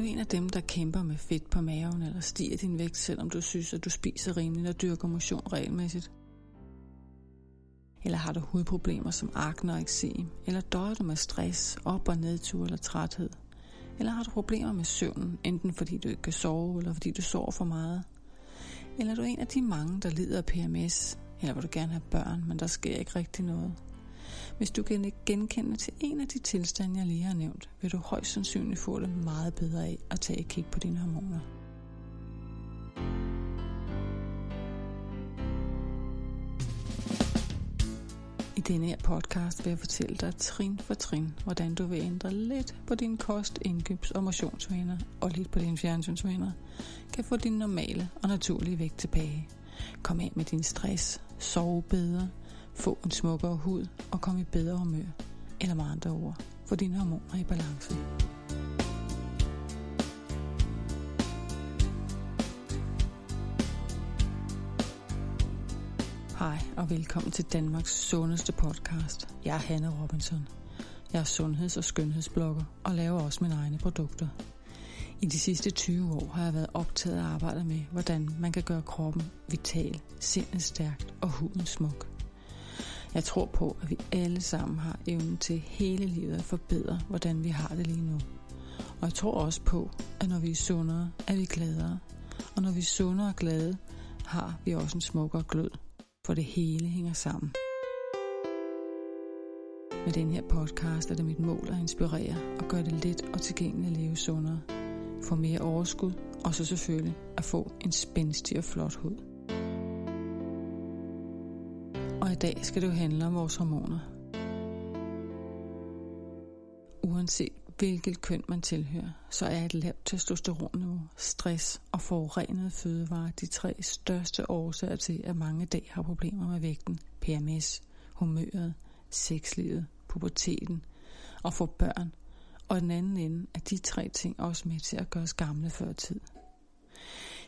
du en af dem, der kæmper med fedt på maven, eller stiger din vægt, selvom du synes, at du spiser rimeligt og dyrker motion regelmæssigt? Eller har du hudproblemer som akne og eksem? Eller døjer du med stress, op- og nedtur eller træthed? Eller har du problemer med søvnen, enten fordi du ikke kan sove, eller fordi du sover for meget? Eller er du en af de mange, der lider af PMS, eller vil du gerne have børn, men der sker ikke rigtig noget? Hvis du kan genkende til en af de tilstande, jeg lige har nævnt, vil du højst sandsynligt få det meget bedre af at tage et kig på dine hormoner. I denne her podcast vil jeg fortælle dig trin for trin, hvordan du vil ændre lidt på din kost, indkøbs- og motionsvaner og lidt på dine fjernsynsvaner, kan få din normale og naturlige vægt tilbage. Kom af med din stress, sove bedre, få en smukkere hud og komme i bedre humør, eller med andre ord, få dine hormoner i balance. Hej og velkommen til Danmarks sundeste podcast. Jeg er Hanne Robinson. Jeg er sundheds- og skønhedsblogger og laver også mine egne produkter. I de sidste 20 år har jeg været optaget af at arbejde med, hvordan man kan gøre kroppen vital, sindet stærkt og huden smuk. Jeg tror på, at vi alle sammen har evnen til hele livet at forbedre, hvordan vi har det lige nu. Og jeg tror også på, at når vi er sundere, er vi gladere. Og når vi er sundere og glade, har vi også en smukkere glød. For det hele hænger sammen. Med den her podcast er det mit mål at inspirere og gøre det let og tilgængeligt at leve sundere. Få mere overskud, og så selvfølgelig at få en spændstig og flot hud. Og i dag skal det jo handle om vores hormoner. Uanset hvilket køn man tilhører, så er et lavt testosteronniveau, stress og forurenede fødevarer de tre største årsager til, at mange i dag har problemer med vægten, PMS, humøret, sexlivet, puberteten og få børn. Og den anden ende er de tre ting også med til at gøre os gamle før tid.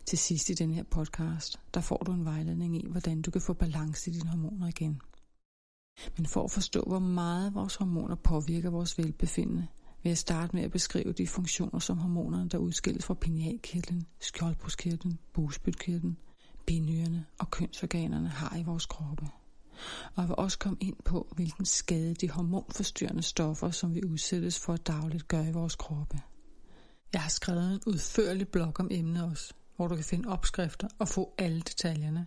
Til sidst i den her podcast, der får du en vejledning i, hvordan du kan få balance i dine hormoner igen. Men for at forstå, hvor meget vores hormoner påvirker vores velbefindende, vil jeg starte med at beskrive de funktioner, som hormonerne, der udskilles fra pinealkirtlen, skjoldbruskkirtlen, bugspytkirtlen, binyrerne og kønsorganerne har i vores kroppe. Og jeg vil også komme ind på, hvilken skade de hormonforstyrrende stoffer, som vi udsættes for dagligt, gør i vores kroppe. Jeg har skrevet en udførlig blog om emnet også, hvor du kan finde opskrifter og få alle detaljerne.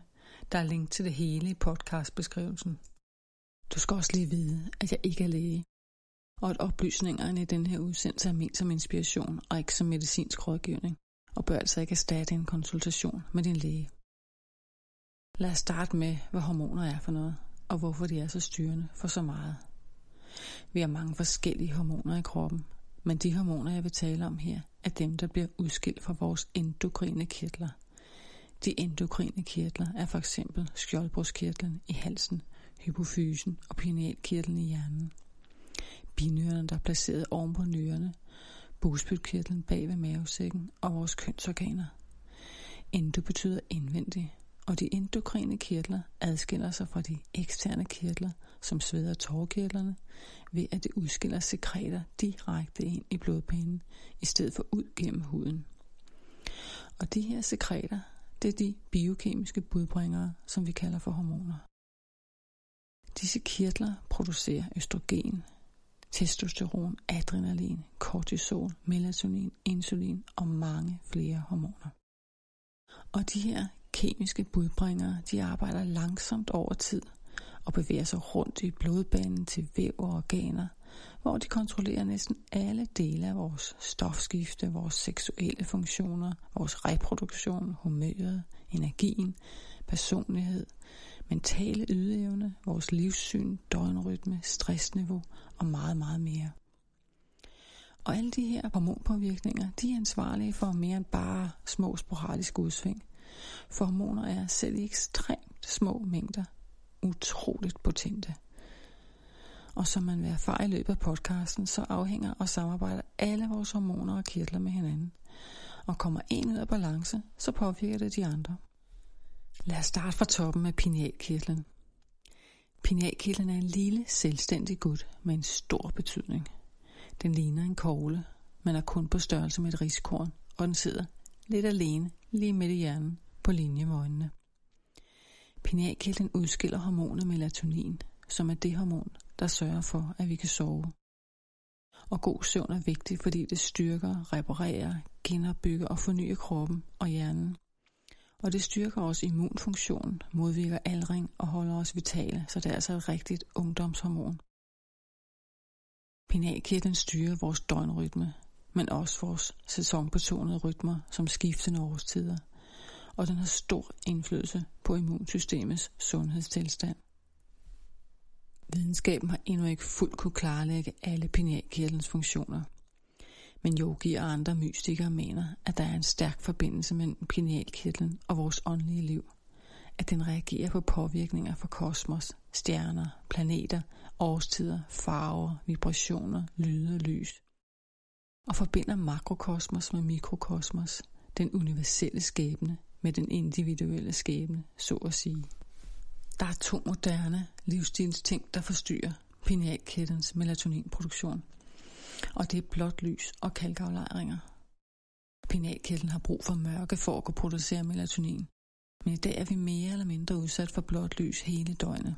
Der er link til det hele i podcastbeskrivelsen. Du skal også lige vide, at jeg ikke er læge, og at oplysningerne i den her udsendelse er ment som inspiration og ikke som medicinsk rådgivning, og bør altså ikke erstatte en konsultation med din læge. Lad os starte med, hvad hormoner er for noget, og hvorfor de er så styrende for så meget. Vi har mange forskellige hormoner i kroppen, men de hormoner, jeg vil tale om her, er dem, der bliver udskilt fra vores endokrine kirtler. De endokrine kirtler er for eksempel skjoldbruskkirtlen i halsen, hypofysen og pinealkirtlen i hjernen. Binyrerne, der er placeret oven på nyrerne, bugspytkirtlen bag ved mavesækken og vores kønsorganer. Endo betyder indvendig, og de endokrine kirtler adskiller sig fra de eksterne kirtler, som sveder tårkirtlerne, ved at det udskiller sekreter direkte ind i blodbanen, i stedet for ud gennem huden. Og de her sekreter, det er de biokemiske budbringere, som vi kalder for hormoner. Disse kirtler producerer østrogen, testosteron, adrenalin, kortisol, melatonin, insulin og mange flere hormoner. Og de her kemiske budbringere, de arbejder langsomt over tid og bevæger sig rundt i blodbanen til væv og organer, hvor de kontrollerer næsten alle dele af vores stofskifte, vores seksuelle funktioner, vores reproduktion, humøret, energien, personlighed, mentale ydeevne, vores livssyn, døgnrytme, stressniveau og meget, meget mere. Og alle de her hormonpåvirkninger, de er ansvarlige for mere end bare små sporadiske udsving. For hormoner er selv i ekstremt små mængder utroligt potente. Og som man vil erfare i løbet af podcasten, så afhænger og samarbejder alle vores hormoner og kirtler med hinanden. Og kommer en ud af balance, så påvirker det de andre. Lad os starte fra toppen med pinealkirtlen. Pinealkirtlen er en lille, selvstændig gut med en stor betydning. Den ligner en kogle, men er kun på størrelse med et riskorn, og den sidder lidt alene lige midt i hjernen på linje med øjnene. Pinealkirtlen udskiller hormonet melatonin, som er det hormon, der sørger for, at vi kan sove. Og god søvn er vigtig, fordi det styrker, reparerer, genopbygger og fornyer kroppen og hjernen. Og det styrker også immunfunktionen, modvirker aldring og holder os vitale, så det er altså et rigtigt ungdomshormon. Pinalkirtlen styrer vores døgnrytme, men også vores sæsonbetonede rytmer som skiftende årstider, og den har stor indflydelse på immunsystemets sundhedstilstand. Videnskaben har endnu ikke fuldt kunne klarlægge alle pinealkirtlens funktioner. Men yogi og andre mystikere mener, at der er en stærk forbindelse mellem pinealkirtlen og vores åndelige liv. At den reagerer på påvirkninger fra kosmos, stjerner, planeter, årstider, farver, vibrationer, lyde og lys. Og forbinder makrokosmos med mikrokosmos, den universelle skæbne med den individuelle skæbne, så at sige. Der er to moderne livsstilsting, der forstyrrer pinealkirtlens melatoninproduktion. Og det er blåt lys og kalkaflejringer. Pinealkirtlen har brug for mørke for at kunne producere melatonin. Men i dag er vi mere eller mindre udsat for blåt lys hele døgnet.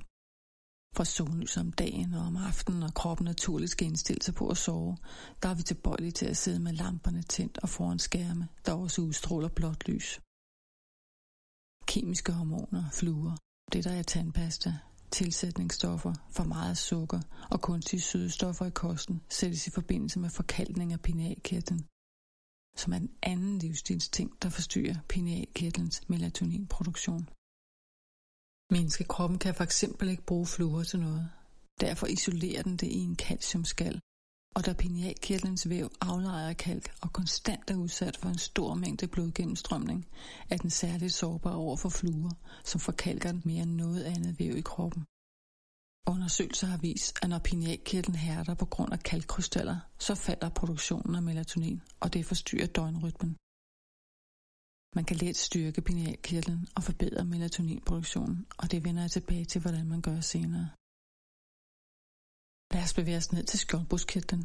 Fra sollys om dagen og om aftenen, og kroppen naturligt skal indstille sig på at sove, der er vi tilbøjelige til at sidde med lamperne tændt og foran skærme, der også udstråler blåt lys. Kemiske hormoner, fluer, det der er tandpasta, tilsætningsstoffer, for meget sukker og kunstige sødestoffer i kosten sættes i forbindelse med forkalkning af pinealkirtlen, som er den anden livsstilsting, der forstyrrer pinealkirtlens melatoninproduktion. Menneskekroppen kan for eksempel ikke bruge fluor til noget. Derfor isolerer den det i en calciumskal, og da pinealkirtlens væv aflejrer kalk og konstant er udsat for en stor mængde blodgennemstrømning, er den særligt sårbar over for fluer, som forkalker den mere end noget andet væv i kroppen. Undersøgelser har vist, at når pinealkirtlen hærder på grund af kalkkrystaller, så falder produktionen af melatonin, og det forstyrrer døgnrytmen. Man kan let styrke pinealkirtlen og forbedre melatoninproduktionen, og det vender jeg tilbage til, hvordan man gør senere. Lad os bevæge os ned til skjoldbuskirtlen.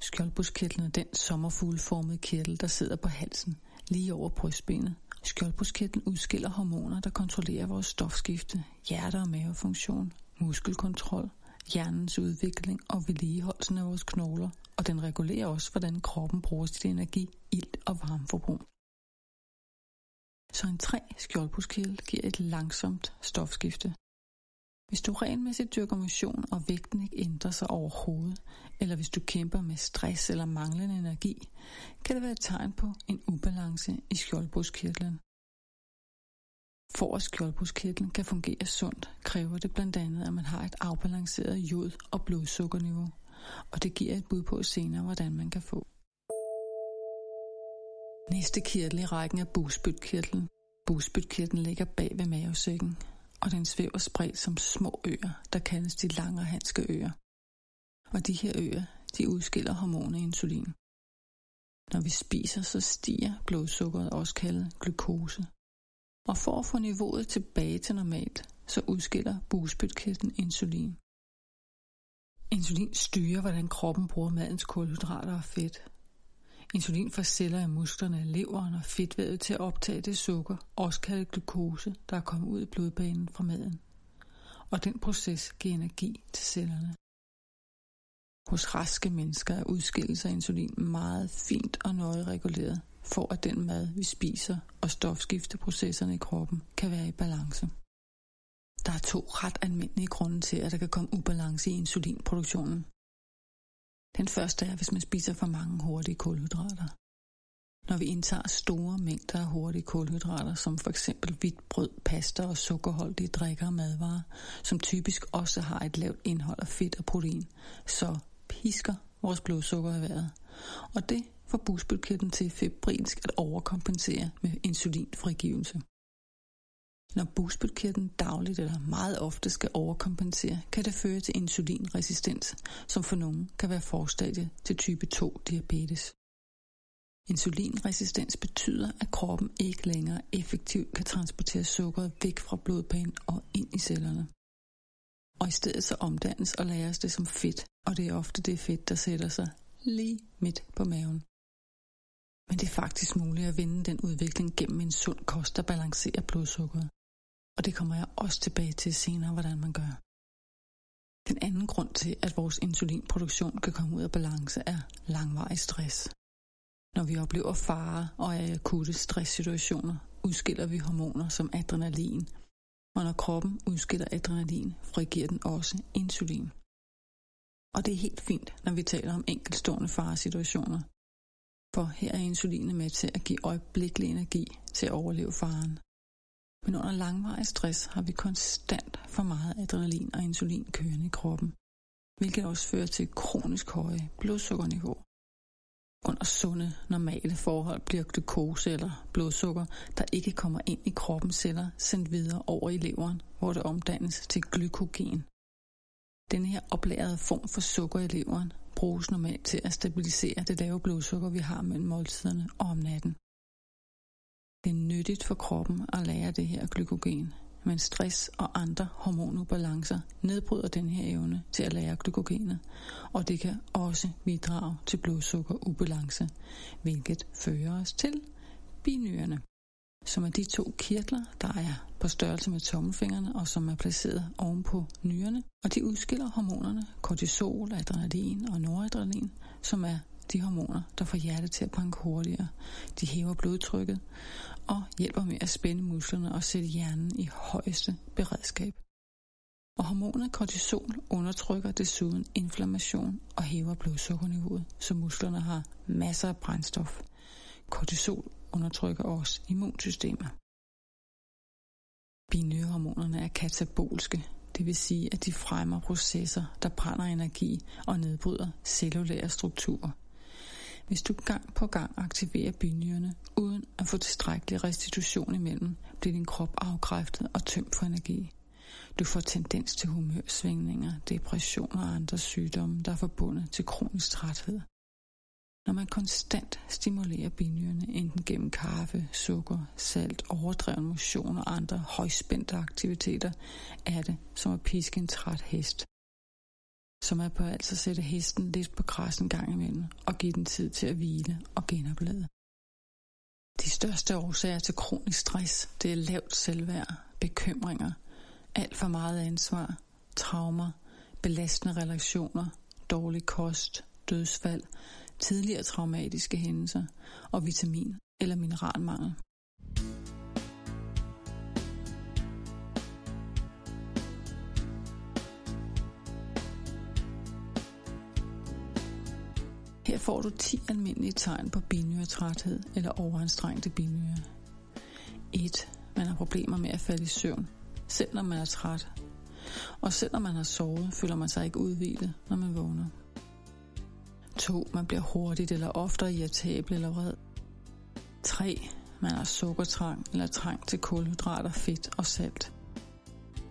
Skjoldbuskirtlen er den sommerfugleformede kirtel, der sidder på halsen, lige over brystbenet. Skjoldbuskirtlen udskiller hormoner, der kontrollerer vores stofskifte, hjerte- og mavefunktion, muskelkontrol, hjernens udvikling og vedligeholdelsen af vores knogler, og den regulerer også, hvordan kroppen bruger sit energi, ilt og varmeforbrug. Så en træ skjoldbuskirtel giver et langsomt stofskifte, hvis du regelmæssigt dyrker motion, og vægten ikke ændrer sig overhovedet, eller hvis du kæmper med stress eller manglende energi, kan det være et tegn på en ubalance i skjoldbruskkirtlen. For at skjoldbruskkirtlen kan fungere sundt, kræver det blandt andet, at man har et afbalanceret jod- og blodsukkerniveau, og det giver et bud på senere, hvordan man kan få. Næste kirtel i rækken er busbytkirtlen. Busbytkirtlen ligger bag ved mavesækken, og den svæver spredt som små øer, der kaldes de langerhanske øer. Og de her øer, de udskiller hormonet insulin. Når vi spiser, så stiger blodsukkeret, også kaldet glukose. Og for at få niveauet tilbage til normalt, så udskiller bugspytkirtlen insulin. Insulin styrer, hvordan kroppen bruger madens kulhydrater og fedt, Insulin får celler i musklerne, leveren og fedtvævet til at optage det sukker, også kaldet glukose, der er kommet ud i blodbanen fra maden. Og den proces giver energi til cellerne. Hos raske mennesker er udskillelse af insulin meget fint og nøje reguleret, for at den mad, vi spiser, og stofskifteprocesserne i kroppen kan være i balance. Der er to ret almindelige grunde til, at der kan komme ubalance i insulinproduktionen. Den første er, hvis man spiser for mange hurtige kulhydrater. Når vi indtager store mængder af hurtige kulhydrater, som for eksempel hvidt brød, pasta og sukkerholdige drikker og madvarer, som typisk også har et lavt indhold af fedt og protein, så pisker vores blodsukker i vejret. Og det får bugspytkirtlen til febrilsk at overkompensere med insulinfrigivelse. Når bugspytkirtlen dagligt eller meget ofte skal overkompensere, kan det føre til insulinresistens, som for nogen kan være forstadie til type 2 diabetes. Insulinresistens betyder, at kroppen ikke længere effektivt kan transportere sukkeret væk fra blodbanen og ind i cellerne. Og i stedet så omdannes og læres det som fedt, og det er ofte det fedt, der sætter sig lige midt på maven. Men det er faktisk muligt at vende den udvikling gennem en sund kost, der balancerer blodsukkeret. Og det kommer jeg også tilbage til senere, hvordan man gør. Den anden grund til, at vores insulinproduktion kan komme ud af balance, er langvarig stress. Når vi oplever fare og er i akutte stresssituationer, udskiller vi hormoner som adrenalin, og når kroppen udskiller adrenalin, frigiver den også insulin. Og det er helt fint, når vi taler om enkeltstående faresituationer, for her er insulinet med til at give øjeblikkelig energi til at overleve faren. Men under langvarig stress har vi konstant for meget adrenalin og insulin kørende i kroppen, hvilket også fører til kronisk høje blodsukkerniveau. Under sunde, normale forhold bliver glukose eller blodsukker, der ikke kommer ind i kroppens celler, sendt videre over i leveren, hvor det omdannes til glykogen. Den her oplærede form for sukker i leveren bruges normalt til at stabilisere det lave blodsukker, vi har mellem måltiderne og om natten. Det er nyttigt for kroppen at lære det her glykogen, men stress og andre hormonubalancer nedbryder den her evne til at lære glykogenet, og det kan også bidrage til blodsukkerubalance, hvilket fører os til binyrerne, som er de to kirtler, der er på størrelse med tommelfingrene og som er placeret ovenpå nyrerne, og de udskiller hormonerne kortisol, adrenalin og noradrenalin, som er de hormoner, der får hjertet til at banke hurtigere. De hæver blodtrykket og hjælper med at spænde musklerne og sætte hjernen i højeste beredskab. Og hormonet kortisol undertrykker desuden inflammation og hæver blodsukkerniveauet, så musklerne har masser af brændstof. Kortisol undertrykker også immunsystemet. Binyrehormonerne er katabolske, det vil sige, at de fremmer processer, der brænder energi og nedbryder cellulære strukturer. Hvis du gang på gang aktiverer binyrerne uden at få tilstrækkelig restitution imellem, bliver din krop afkræftet og tømt for energi. Du får tendens til humørsvingninger, depression og andre sygdomme, der er forbundet til kronisk træthed. Når man konstant stimulerer binyrerne, enten gennem kaffe, sukker, salt, overdreven motion og andre højspændte aktiviteter, er det som at piske en træt hest. Så man bør altså sætte hesten lidt på græs en gang imellem og give den tid til at hvile og genoplade. De største årsager til kronisk stress, det er lavt selvværd, bekymringer, alt for meget ansvar, traumer, belastende relationer, dårlig kost, dødsfald, tidligere traumatiske hændelser og vitamin- eller mineralmangel. Her får du 10 almindelige tegn på binyretræthed eller overanstrengte binyre. 1. Man har problemer med at falde i søvn, selv når man er træt. Og selvom man har sovet, føler man sig ikke udhvilet, når man vågner. 2. Man bliver hurtigt eller oftere irritabel eller vred. 3. Man har sukkertrang eller trang til kulhydrater, fedt og salt.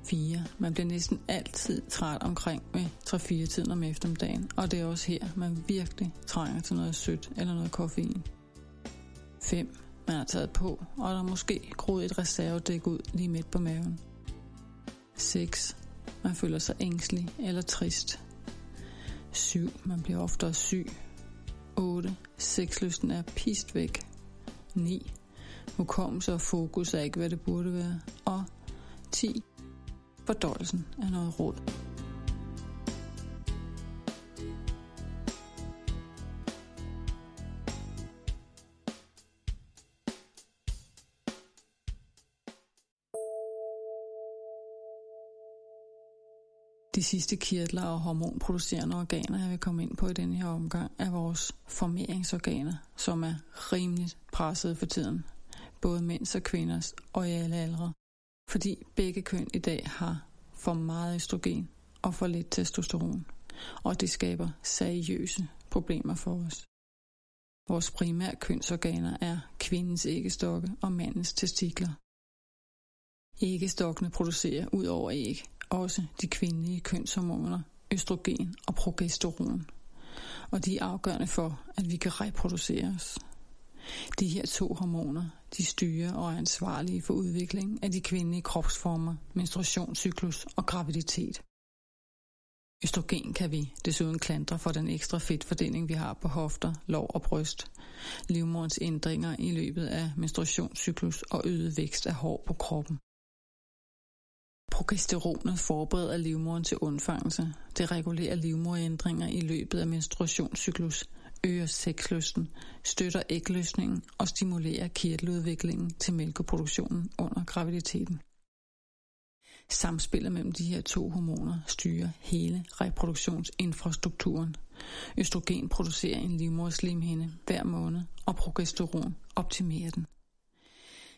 4. Man bliver næsten altid træt omkring med 3-4 tiden om eftermiddagen, og det er også her, man virkelig trænger til noget sødt eller noget koffein. 5. Man har taget på, og der er måske groet et reservedæk ud lige midt på maven. 6. Man føler sig ængstelig eller trist. 7. Man bliver oftere syg. 8. Sexlysten er pist væk. 9. Hukommelse og fokus er ikke, hvad det burde være. Og 10. Fordøjelsen er noget råd. De sidste kirtler og hormonproducerende organer, jeg vil komme ind på i denne her omgang, er vores formeringsorganer, som er rimeligt presset for tiden. Både mænds og kvinders og i alle aldre. Fordi begge køn i dag har for meget østrogen og for lidt testosteron. Og det skaber seriøse problemer for os. Vores primære kønsorganer er kvindens æggestokke og mandens testikler. Æggestokkene producerer ud over æg også de kvindelige kønshormoner, østrogen og progesteron. Og de er afgørende for, at vi kan reproducere os. De her to hormoner, de styrer og er ansvarlige for udvikling af de kvindelige kropsformer, menstruationscyklus og graviditet. Østrogen kan vi desuden klandre for den ekstra fedtfordeling, vi har på hofter, lår og bryst, livmorens ændringer i løbet af menstruationscyklus og øget vækst af hår på kroppen. Progesteronet forbereder livmoderen til undfangelse. Det regulerer livmorændringer i løbet af menstruationscyklus, øger sexlysten, støtter ægløsningen og stimulerer kirteludviklingen til mælkeproduktionen under graviditeten. Samspillet mellem de her to hormoner styrer hele reproduktionsinfrastrukturen. Østrogen producerer en livmoderslimhinde hver måned, og progesteron optimerer den.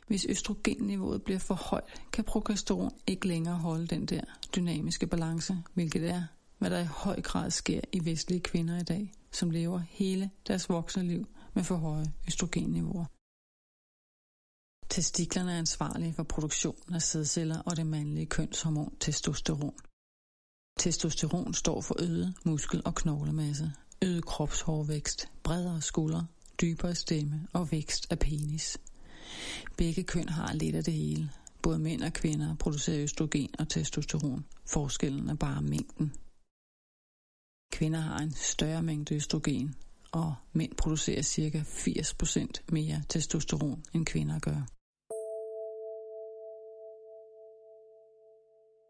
Hvis østrogenniveauet bliver for højt, kan progesteron ikke længere holde den der dynamiske balance, hvilket er, hvad der i høj grad sker i vestlige kvinder i dag, som lever hele deres voksne liv med for høje østrogenniveauer. Testiklerne er ansvarlige for produktionen af sædceller og det mandlige kønshormon testosteron. Testosteron står for øget muskel- og knoglemasse, øget kropshårvækst, bredere skuldre, dybere stemme og vækst af penis. Begge køn har lidt af det hele. Både mænd og kvinder producerer østrogen og testosteron. Forskellen er bare mængden. Kvinder har en større mængde østrogen, og mænd producerer ca. 80% mere testosteron, end kvinder gør.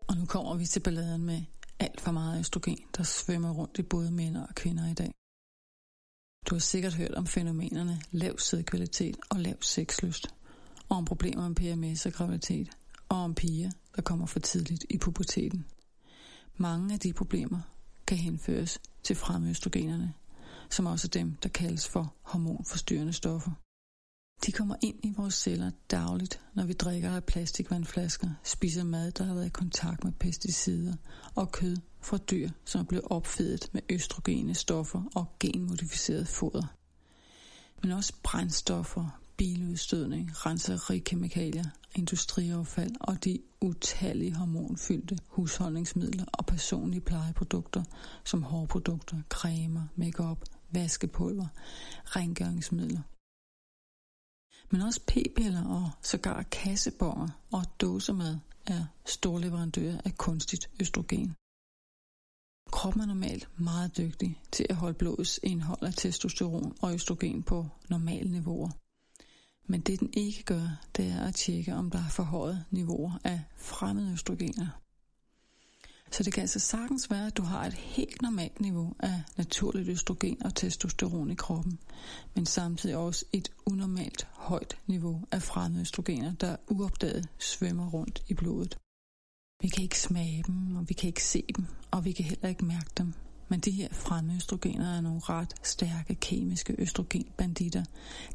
Og nu kommer vi til balladen med alt for meget østrogen, der svømmer rundt i både mænd og kvinder i dag. Du har sikkert hørt om fænomenerne lav sædkvalitet og lav sexlyst, og om problemer med PMS og graviditet, og om piger, der kommer for tidligt i puberteten. Mange af de problemer kan henføres til fremøstrogenerne, som også er dem, der kaldes for hormonforstyrrende stoffer. De kommer ind i vores celler dagligt, når vi drikker af plastikvandflasker, spiser mad, der har været i kontakt med pesticider, og kød fra dyr, som er blevet opfedet med østrogene stoffer og genmodificeret foder. Men også brændstoffer, biludstødning, renserikemikalier, industriaffald og de utallige hormonfyldte husholdningsmidler og personlige plejeprodukter som hårprodukter, cremer, makeup, vaskepulver, rengøringsmidler men også p-piller og sågar kassebonger og dåsemad er storleverandører af kunstigt østrogen. Kroppen er normalt meget dygtig til at holde blodets indhold af testosteron og østrogen på normale niveauer. Men det den ikke gør, det er at tjekke, om der er forhøjet niveauer af fremmede østrogener. Så det kan altså sagtens være, at du har et helt normalt niveau af naturligt østrogen og testosteron i kroppen, men samtidig også et unormalt højt niveau af fremmede østrogener, der uopdaget svømmer rundt i blodet. Vi kan ikke smage dem, og vi kan ikke se dem, og vi kan heller ikke mærke dem. Men de her fremøstrogener østrogener er nogle ret stærke kemiske østrogenbanditter,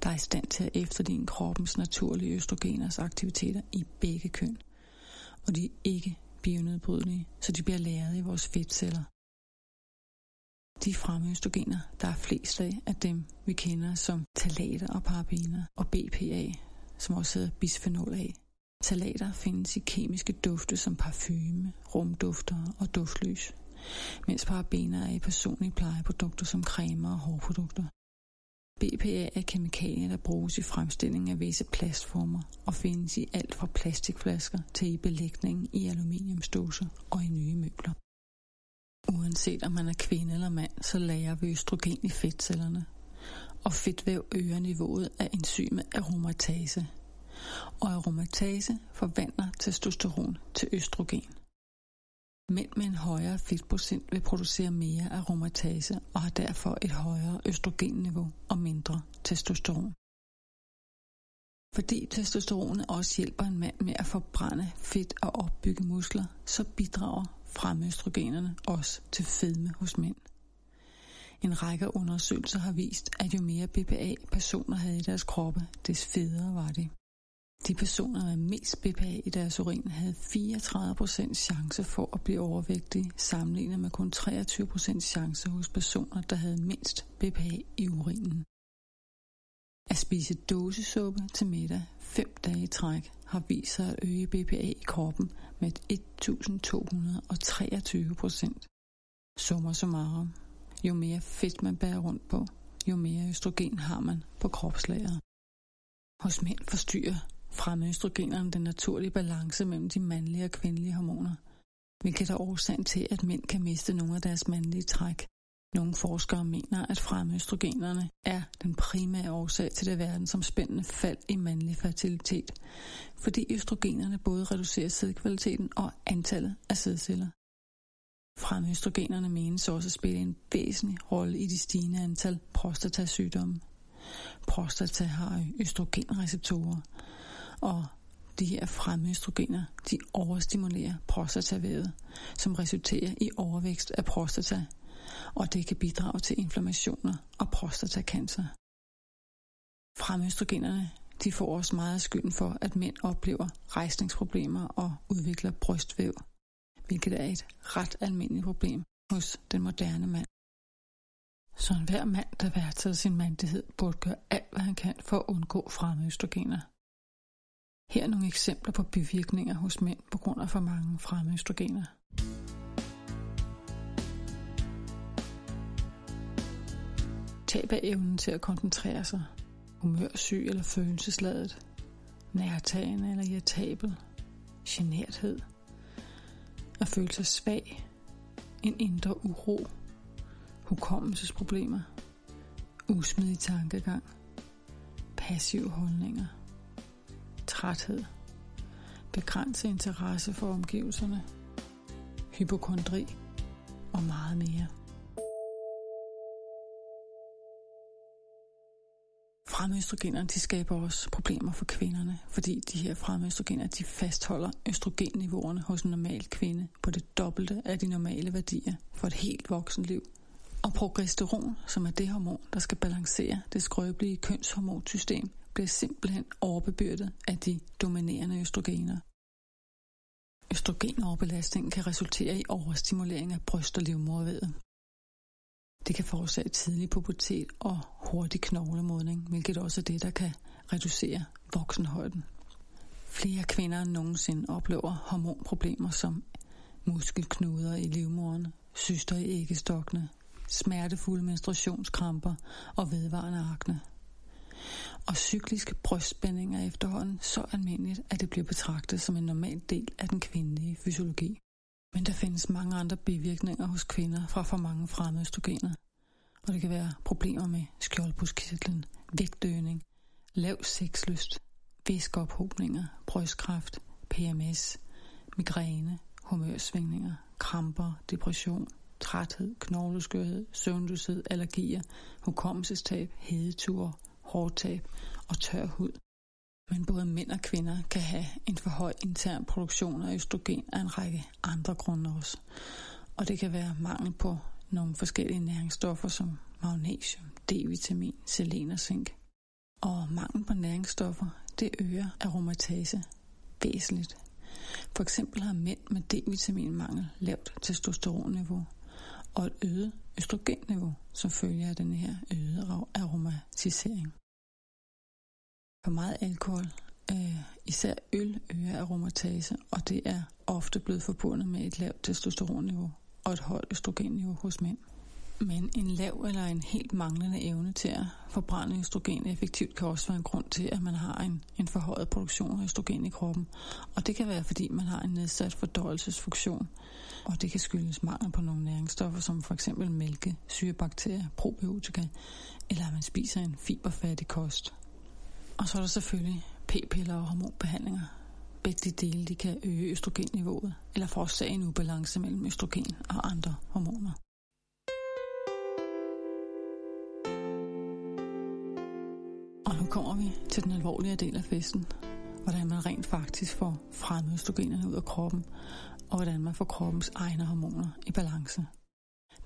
der er i stand til at efterligne kroppens naturlige østrogeners aktiviteter i begge køn. Og de er ikke bionedbrydelige, så de bliver lagret i vores fedtceller. De fremme østrogener, der er flest af, er dem, vi kender som talater og parabiner, og BPA, som også hedder bisphenol A. Talater findes i kemiske dufte som parfume, rumdufter og duftlys, mens parabener er i personlige plejeprodukter som cremer og hårprodukter. BPA er kemikalier, der bruges i fremstilling af visse plastformer og findes i alt fra plastikflasker til i belægning i aluminiumsdåser og i nye møbler. Uanset om man er kvinde eller mand, så lærer vi østrogen i fedtcellerne, og fedtvæv øger niveauet af enzymet aromatase. Og aromatase forvandler testosteron til østrogen. Mænd med en højere fedtprocent vil producere mere aromatase og har derfor et højere østrogenniveau og mindre testosteron. Fordi testosteron også hjælper en mand med at forbrænde fedt og opbygge muskler, så bidrager fremøstrogenerne også til fedme hos mænd. En række undersøgelser har vist, at jo mere BPA personer havde i deres kroppe, des federe var de. De personer med mest BPA i deres urin havde 34% chance for at blive overvægtige, sammenlignet med kun 23% chance hos personer, der havde mindst BPA i urinen. At spise dåsesuppe til middag 5 dage i træk har vist sig at øge BPA i kroppen med 1223 procent. Summa summarum. Jo mere fedt man bærer rundt på, jo mere østrogen har man på kropslageret. Hos mænd forstyrrer fremme østrogenerne den naturlige balance mellem de mandlige og kvindelige hormoner. hvilket er årsagen til, at mænd kan miste nogle af deres mandlige træk. Nogle forskere mener, at fremøstrogenerne er den primære årsag til det verdensomspændende fald i mandlig fertilitet, fordi østrogenerne både reducerer sædkvaliteten og antallet af sædceller. Fremøstrogenerne menes også at spille en væsentlig rolle i de stigende antal prostatasygdomme. Prostata har østrogenreceptorer, og de her fremøstrogener, de overstimulerer prostatavævet, som resulterer i overvækst af prostata, og det kan bidrage til inflammationer og prostatacancer. Fremøstrogenerne de får også meget skylden for, at mænd oplever rejsningsproblemer og udvikler brystvæv, hvilket er et ret almindeligt problem hos den moderne mand. Så hver mand, der værdsætter sin mandighed, burde gøre alt, hvad han kan for at undgå fremøstrogener. Her er nogle eksempler på bivirkninger hos mænd på grund af for mange fremøstrogener. Tab af evnen til at koncentrere sig, humørsyg eller følelsesladet, nærtagende eller irritabel, generthed, at føle sig svag, en indre uro, hukommelsesproblemer, usmidig tankegang, passive holdninger, træthed, begrænset interesse for omgivelserne, hypokondri og meget mere. Fremøstrogenerne de skaber også problemer for kvinderne, fordi de her fremøstrogener de fastholder østrogenniveauerne hos en normal kvinde på det dobbelte af de normale værdier for et helt voksenliv. Og progesteron, som er det hormon, der skal balancere det skrøbelige kønshormonsystem, bliver simpelthen overbebyrdet af de dominerende østrogener. Østrogenoverbelastning kan resultere i overstimulering af bryst- og livmorvævet. Det kan forårsage tidlig pubertet og hurtig knoglemodning, hvilket også er det, der kan reducere voksenhøjden. Flere kvinder end nogensinde oplever hormonproblemer som muskelknuder i livmoderen, syster i æggestokkene, smertefulde menstruationskramper og vedvarende akne. Og cykliske brystspænding er efterhånden så almindeligt, at det bliver betragtet som en normal del af den kvindelige fysiologi. Men der findes mange andre bivirkninger hos kvinder fra for mange fremmede østrogener. Og det kan være problemer med skjoldbuskirtlen, vægtøgning, lav sexlyst, væskeophobninger, brystkræft, PMS, migræne, humørsvingninger, kramper, depression, træthed, knogleskørhed, søvnløshed, allergier, hukommelsestab, hedetur, hårdtab øh, og tør hud. Men både mænd og kvinder kan have en for høj intern produktion af østrogen af en række andre grunde også. Og det kan være mangel på nogle forskellige næringsstoffer som magnesium, D-vitamin, selen og zink. Og mangel på næringsstoffer, det øger aromatase væsentligt. For eksempel har mænd med D-vitaminmangel lavt testosteronniveau og et øget østrogenniveau, som følger af den her øgede aromatisering. For meget alkohol, øh, især øl, øger aromatase, og det er ofte blevet forbundet med et lavt testosteronniveau og et højt østrogenniveau hos mænd. Men en lav eller en helt manglende evne til at forbrænde østrogen effektivt kan også være en grund til, at man har en, en forhøjet produktion af østrogen i kroppen. Og det kan være, fordi man har en nedsat fordøjelsesfunktion. Og det kan skyldes mangel på nogle næringsstoffer, som for eksempel mælke, syrebakterier, probiotika, eller at man spiser en fiberfattig kost. Og så er der selvfølgelig p-piller og hormonbehandlinger. Begge de dele de kan øge østrogenniveauet eller forårsage en ubalance mellem østrogen og andre hormoner. Og nu kommer vi til den alvorlige del af festen. Hvordan man rent faktisk får fremmet østrogenerne ud af kroppen, og hvordan man får kroppens egne hormoner i balance.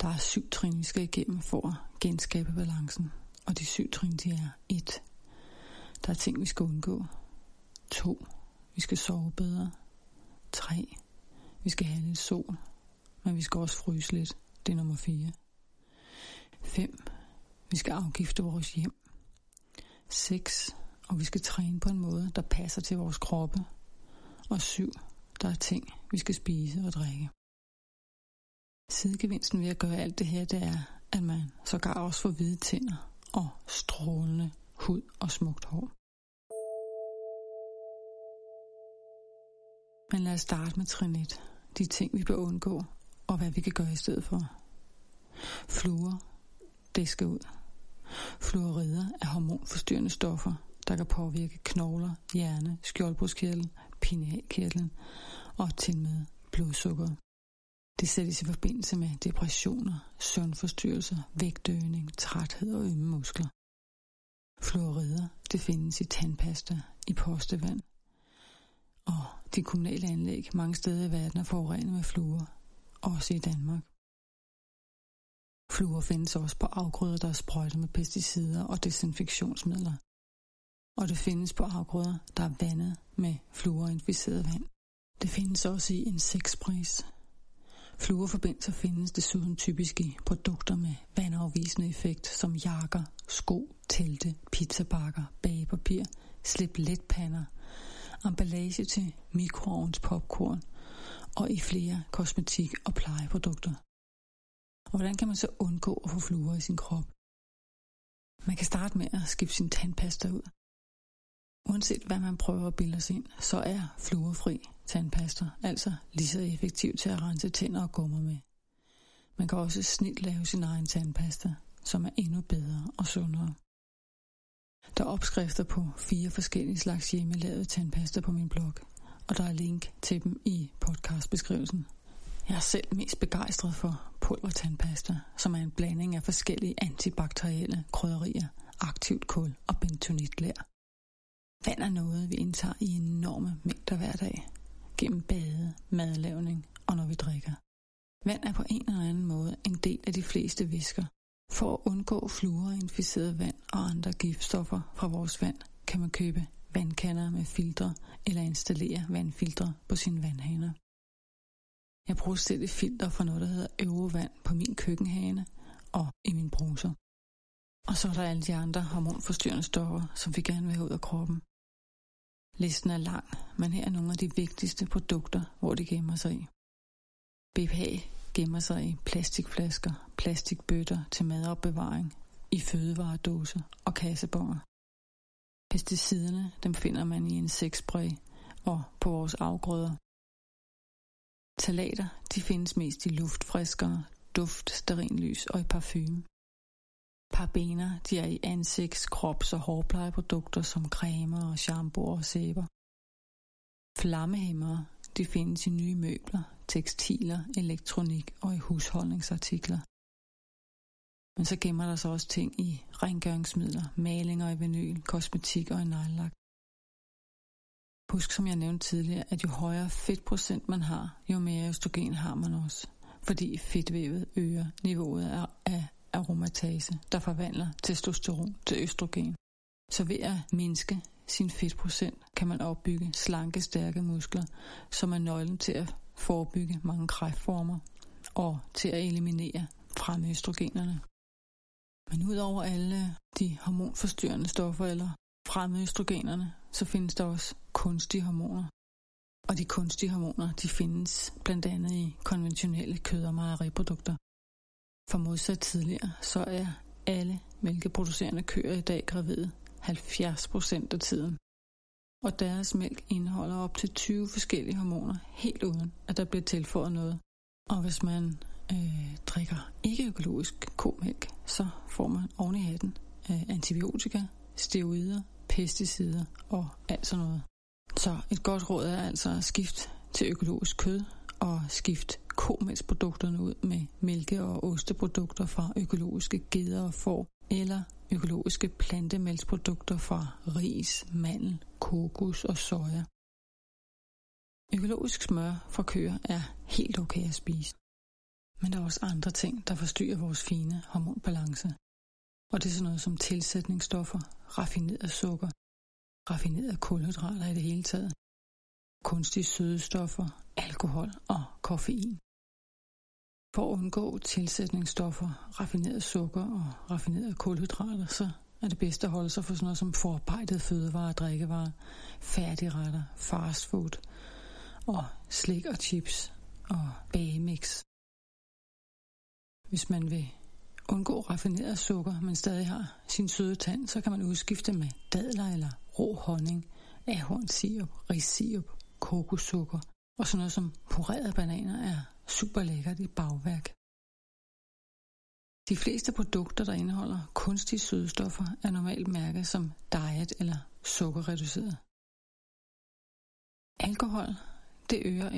Der er syv trin, vi skal igennem for at genskabe balancen. Og de syv trin, de er 1. Der er ting, vi skal undgå. 2. Vi skal sove bedre. 3. Vi skal have lidt sol, men vi skal også fryse lidt. Det er nummer 4. 5. Vi skal afgifte vores hjem. 6. Og vi skal træne på en måde, der passer til vores kroppe. Og 7. Der er ting, vi skal spise og drikke. Sidegevinsten ved at gøre alt det her, det er, at man sågar også får hvide tænder og strålende hud og smukt hår. Men lad os starte med trin 1. de ting, vi bør undgå, og hvad vi kan gøre i stedet for. Fluer, det skal ud. Fluorider er hormonforstyrrende stoffer, der kan påvirke knogler, hjerne, skjoldbruskkirtlen, pinealkirtlen og til med blodsukkeret. Det sættes i forbindelse med depressioner, søvnforstyrrelser, vægtøgning, træthed og ømme muskler. Fluorider, det findes i tandpasta, i postevand. Og de kommunale anlæg mange steder i verden er forurenet med fluer, også i Danmark. Fluer findes også på afgrøder, der er sprøjtet med pesticider og desinfektionsmidler. Og det findes på afgrøder, der er vandet med fluorinficeret vand. Det findes også i insektspris. Fluorforbindelser findes desuden typisk i produkter med vandafvisende effekt, som jakker, sko, telte, pizzabakker, bagepapir, slip letpander, emballage til mikroovns popcorn og i flere kosmetik- og plejeprodukter. Og hvordan kan man så undgå at få fluor i sin krop? Man kan starte med at skifte sin tandpasta ud. Uanset hvad man prøver at bilde sig ind, så er fluorfri tandpasta altså lige så effektiv til at rense tænder og gummer med. Man kan også snilt lave sin egen tandpasta, som er endnu bedre og sundere. Der er opskrifter på fire forskellige slags hjemmelavet tandpasta på min blog, og der er link til dem i podcastbeskrivelsen. Jeg er selv mest begejstret for pulvertandpasta, som er en blanding af forskellige antibakterielle krydderier, aktivt kul og bentonitlær. Vand er noget, vi indtager i enorme mængder hver dag, gennem bade, madlavning og når vi drikker. Vand er på en eller anden måde en del af de fleste væsker. For at undgå fluorinficeret vand og andre giftstoffer fra vores vand, kan man købe vandkander med filtre eller installere vandfiltre på sine vandhaner. Jeg bruger selv et filter fra noget, der hedder Øvevand på min køkkenhane og i min bruser. Og så er der alle de andre hormonforstyrrende stoffer, som vi gerne vil have ud af kroppen. Listen er lang, men her er nogle af de vigtigste produkter, hvor de gemmer sig i. BPA gemmer sig i plastikflasker, plastikbøtter til madopbevaring, i fødevaredåser og kassebonger. Pesticiderne dem finder man i insektspray og på vores afgrøder. Talater de findes mest i luftfriskere, duft, sterinlys og i parfume. Parabener, de er i ansigts-, krops- og hårplejeprodukter som cremer og shampoo og sæber. Flammehæmmere, de findes i nye møbler, tekstiler, elektronik og i husholdningsartikler. Men så gemmer der sig også ting i rengøringsmidler, malinger i vinyl, kosmetik og i nejlak. Husk, som jeg nævnte tidligere, at jo højere fedtprocent man har, jo mere østrogen har man også. Fordi fedtvævet øger niveauet af aromatase, der forvandler testosteron til østrogen. Så ved at mindske sin fedtprocent, kan man opbygge slanke, stærke muskler, som er nøglen til at forebygge mange kræftformer og til at eliminere fremmeøstrogenerne. Men udover alle de hormonforstyrrende stoffer eller fremmeøstrogenerne så findes der også kunstige hormoner. Og de kunstige hormoner, de findes blandt andet i konventionelle kød- og mejeriprodukter. For modsat tidligere, så er alle mælkeproducerende køer i dag gravide 70 procent af tiden. Og deres mælk indeholder op til 20 forskellige hormoner, helt uden at der bliver tilføjet noget. Og hvis man øh, drikker ikke-økologisk komælk, så får man oven i hatten øh, antibiotika, steroider, pesticider og alt sådan noget. Så et godt råd er altså at skifte til økologisk kød og skifte komælksprodukterne ud med mælke- og osteprodukter fra økologiske geder og får, eller økologiske plantemælksprodukter fra ris, mandel, kokos og soja. Økologisk smør fra køer er helt okay at spise. Men der er også andre ting, der forstyrrer vores fine hormonbalance. Og det er sådan noget som tilsætningsstoffer, raffineret sukker, raffineret kulhydrater i det hele taget, kunstige sødestoffer, alkohol og koffein. For at undgå tilsætningsstoffer, raffineret sukker og raffinerede kulhydrater, så er det bedst at holde sig for sådan noget som forarbejdet fødevarer, drikkevarer, færdigretter, fastfood og slik og chips og bagemix. Hvis man vil undgå raffineret sukker, men stadig har sin søde tand, så kan man udskifte med dadler eller rå honning, ahornsirup, rissirup, kokossukker Og sådan noget som purerede bananer er super lækkert i bagværk. De fleste produkter, der indeholder kunstige sødestoffer, er normalt mærket som diet eller sukkerreduceret. Alkohol, det øger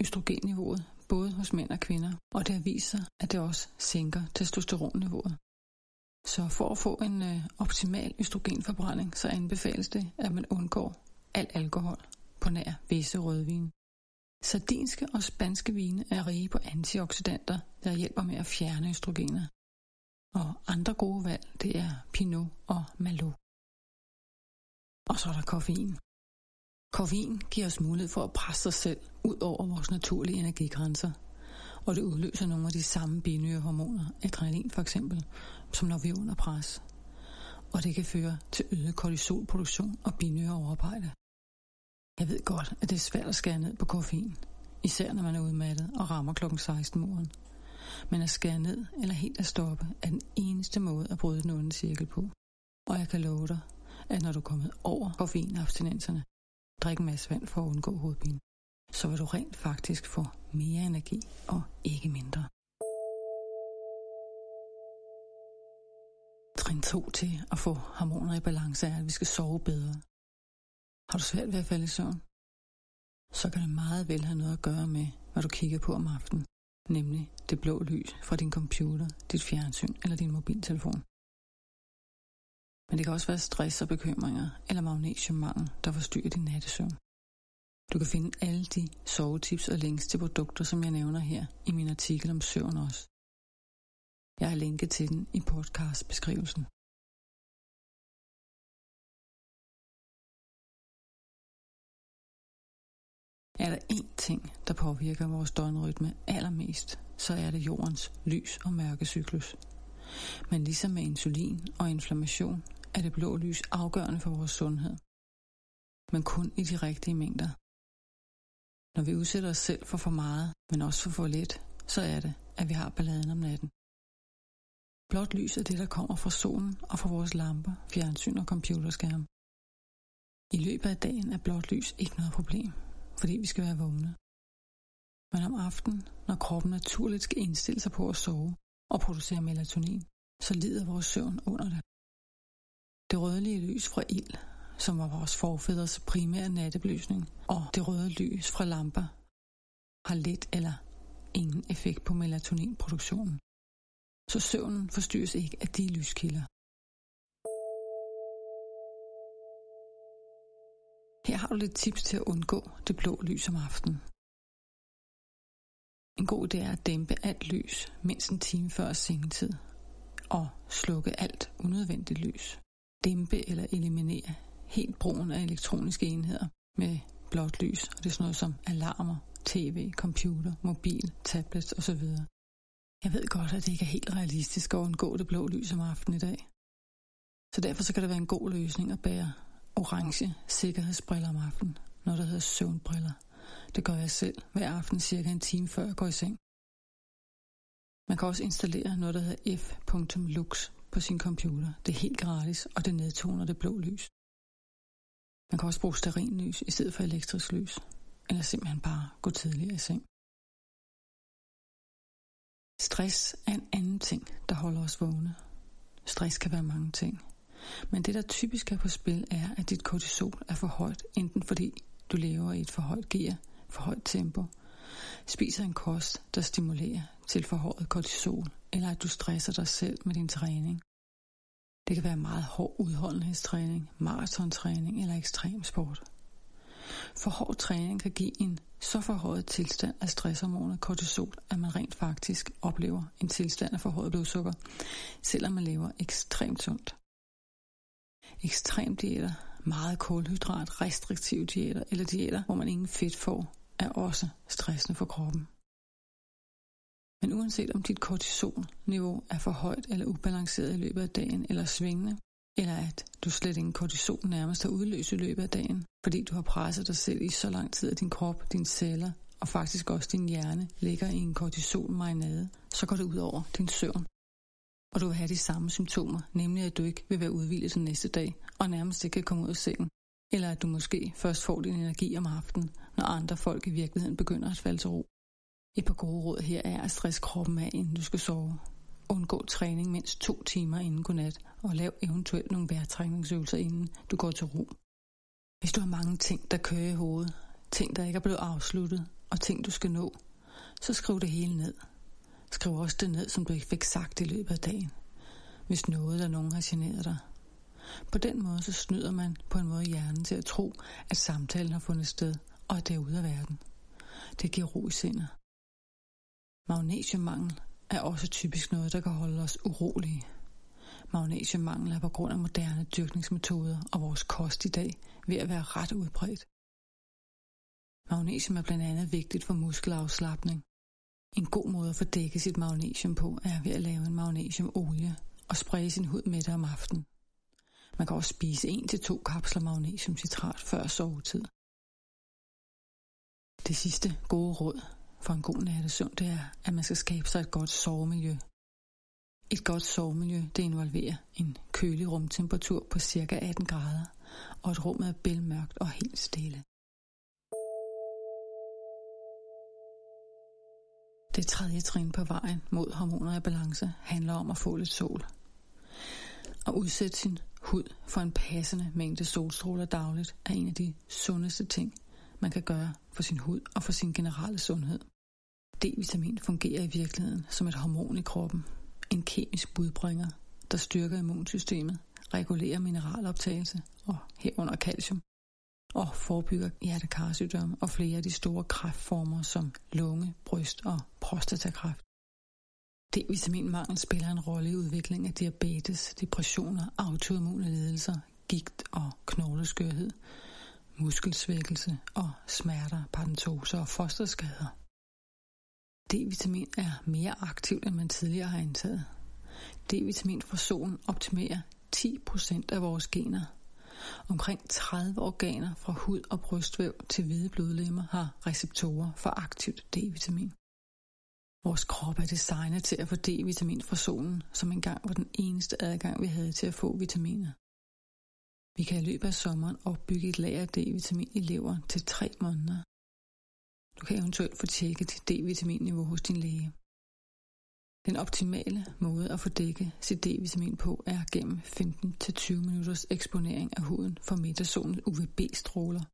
østrogenniveauet både hos mænd og kvinder, og det viser, at det også sænker testosteronniveauet. Så for at få en øh, optimal østrogenforbrænding, så anbefales det, at man undgår al alkohol på nær visse rødvin. Sardinske og spanske vine er rige på antioxidanter, der hjælper med at fjerne østrogener. Og andre gode valg, det er Pinot og Malo. Og så er der koffein. Koffein giver os mulighed for at presse os selv ud over vores naturlige energigrænser, og det udløser nogle af de samme binyrehormoner, adrenalin for eksempel, som når vi er under pres. Og det kan føre til øget kortisolproduktion og binyreoverarbejde. Jeg ved godt, at det er svært at skære ned på koffein, især når man er udmattet og rammer klokken 16 morgen. Men at skære ned eller helt at stoppe er den eneste måde at bryde den onde cirkel på. Og jeg kan love dig, at når du er kommet over koffeinabstinenserne, drik en masse vand for at undgå hovedpine, så vil du rent faktisk få mere energi og ikke mindre. Trin 2 til at få hormoner i balance er, at vi skal sove bedre. Har du svært ved at falde i søvn? Så kan det meget vel have noget at gøre med, hvad du kigger på om aftenen, nemlig det blå lys fra din computer, dit fjernsyn eller din mobiltelefon. Men det kan også være stress og bekymringer eller magnesiummangel, der forstyrrer din nattesøvn. Du kan finde alle de sovetips og links til produkter, som jeg nævner her i min artikel om søvn også. Jeg har linket til den i podcastbeskrivelsen. Er der én ting, der påvirker vores døgnrytme allermest, så er det jordens lys- og mørkecyklus. Men ligesom med insulin og inflammation, er det blå lys afgørende for vores sundhed. Men kun i de rigtige mængder. Når vi udsætter os selv for for meget, men også for for lidt, så er det, at vi har balladen om natten. Blåt lys er det, der kommer fra solen og fra vores lamper, fjernsyn og computerskærm. I løbet af dagen er blåt lys ikke noget problem, fordi vi skal være vågne. Men om aftenen, når kroppen naturligt skal indstille sig på at sove og producere melatonin, så lider vores søvn under det. Det rødlige lys fra ild, som var vores forfædres primære nattebelysning, og det røde lys fra lamper, har lidt eller ingen effekt på melatoninproduktionen. Så søvnen forstyrres ikke af de lyskilder. Her har du lidt tips til at undgå det blå lys om aftenen. En god idé er at dæmpe alt lys mindst en time før sengetid og slukke alt unødvendigt lys. Dæmpe eller eliminere helt brugen af elektroniske enheder med blåt lys, og det er sådan noget som alarmer, tv, computer, mobil, tablets osv. Jeg ved godt, at det ikke er helt realistisk at undgå det blå lys om aftenen i dag. Så derfor så kan det være en god løsning at bære orange sikkerhedsbriller om aftenen, når der hedder søvnbriller. Det gør jeg selv hver aften cirka en time før jeg går i seng. Man kan også installere noget, der hedder f.lux på sin computer. Det er helt gratis, og det nedtoner det blå lys. Man kan også bruge sterinlys i stedet for elektrisk lys, eller simpelthen bare gå tidligere i seng. Stress er en anden ting, der holder os vågne. Stress kan være mange ting. Men det, der typisk er på spil, er, at dit kortisol er for højt, enten fordi du lever i et for højt gear, for højt tempo, spiser en kost, der stimulerer til forhøjet kortisol, eller at du stresser dig selv med din træning. Det kan være meget hård udholdenhedstræning, maratontræning eller ekstrem sport. For hård træning kan give en så forhøjet tilstand af stresshormonet kortisol, at man rent faktisk oplever en tilstand af forhøjet blodsukker, selvom man lever ekstremt sundt. Ekstrem diæter, meget kulhydrat, restriktive diæter eller diæter, hvor man ingen fedt får, er også stressende for kroppen. Men uanset om dit kortisolniveau er for højt eller ubalanceret i løbet af dagen eller svingende, eller at du slet ingen kortisol nærmest har udløst i løbet af dagen, fordi du har presset dig selv i så lang tid, at din krop, dine celler og faktisk også din hjerne ligger i en kortisolmarinade, så går det ud over din søvn. Og du vil have de samme symptomer, nemlig at du ikke vil være udvildet den næste dag, og nærmest ikke kan komme ud af sengen, Eller at du måske først får din energi om aftenen, når andre folk i virkeligheden begynder at falde til ro. Et par gode råd her er at stresse kroppen af, inden du skal sove. Undgå træning mindst to timer inden godnat, og lav eventuelt nogle vejrtrækningsøvelser, inden du går til ro. Hvis du har mange ting, der kører i hovedet, ting, der ikke er blevet afsluttet, og ting, du skal nå, så skriv det hele ned. Skriv også det ned, som du ikke fik sagt i løbet af dagen, hvis noget eller nogen har generet dig. På den måde så snyder man på en måde hjernen til at tro, at samtalen har fundet sted, og at det er ude af verden. Det giver ro i sindet. Magnesiummangel er også typisk noget, der kan holde os urolige. Magnesiummangel er på grund af moderne dyrkningsmetoder og vores kost i dag ved at være ret udbredt. Magnesium er blandt andet vigtigt for muskelafslappning. En god måde at få dækket sit magnesium på er ved at lave en magnesiumolie og spraye sin hud med det om aftenen. Man kan også spise 1-2 kapsler magnesiumcitrat før sovetid. Det sidste gode råd for en god nattesøvn, det er, at man skal skabe sig et godt sovemiljø. Et godt sovemiljø, det involverer en kølig rumtemperatur på ca. 18 grader, og et rum er bælmørkt og helt stille. Det tredje trin på vejen mod hormoner i balance handler om at få lidt sol. At udsætte sin hud for en passende mængde solstråler dagligt er en af de sundeste ting, man kan gøre for sin hud og for sin generelle sundhed. D-vitamin fungerer i virkeligheden som et hormon i kroppen, en kemisk budbringer, der styrker immunsystemet, regulerer mineraloptagelse og herunder calcium, og forebygger hjertekarsygdomme og flere af de store kræftformer som lunge, bryst og prostatakræft. D-vitaminmangel spiller en rolle i udviklingen af diabetes, depressioner, autoimmune lidelser, gigt og knogleskørhed, muskelsvækkelse og smerter, parentoser og fosterskader. D-vitamin er mere aktivt, end man tidligere har antaget. D-vitamin fra solen optimerer 10% af vores gener. Omkring 30 organer fra hud og brystvæv til hvide blodlemmer har receptorer for aktivt D-vitamin. Vores krop er designet til at få D-vitamin fra solen, som engang var den eneste adgang, vi havde til at få vitaminer. Vi kan i løbet af sommeren opbygge et lager af D-vitamin i leveren til 3 måneder. Du kan eventuelt få tjekket dit D-vitaminniveau hos din læge. Den optimale måde at få dækket sit D-vitamin på er gennem 15-20 minutters eksponering af huden for midtersolens UVB-stråler.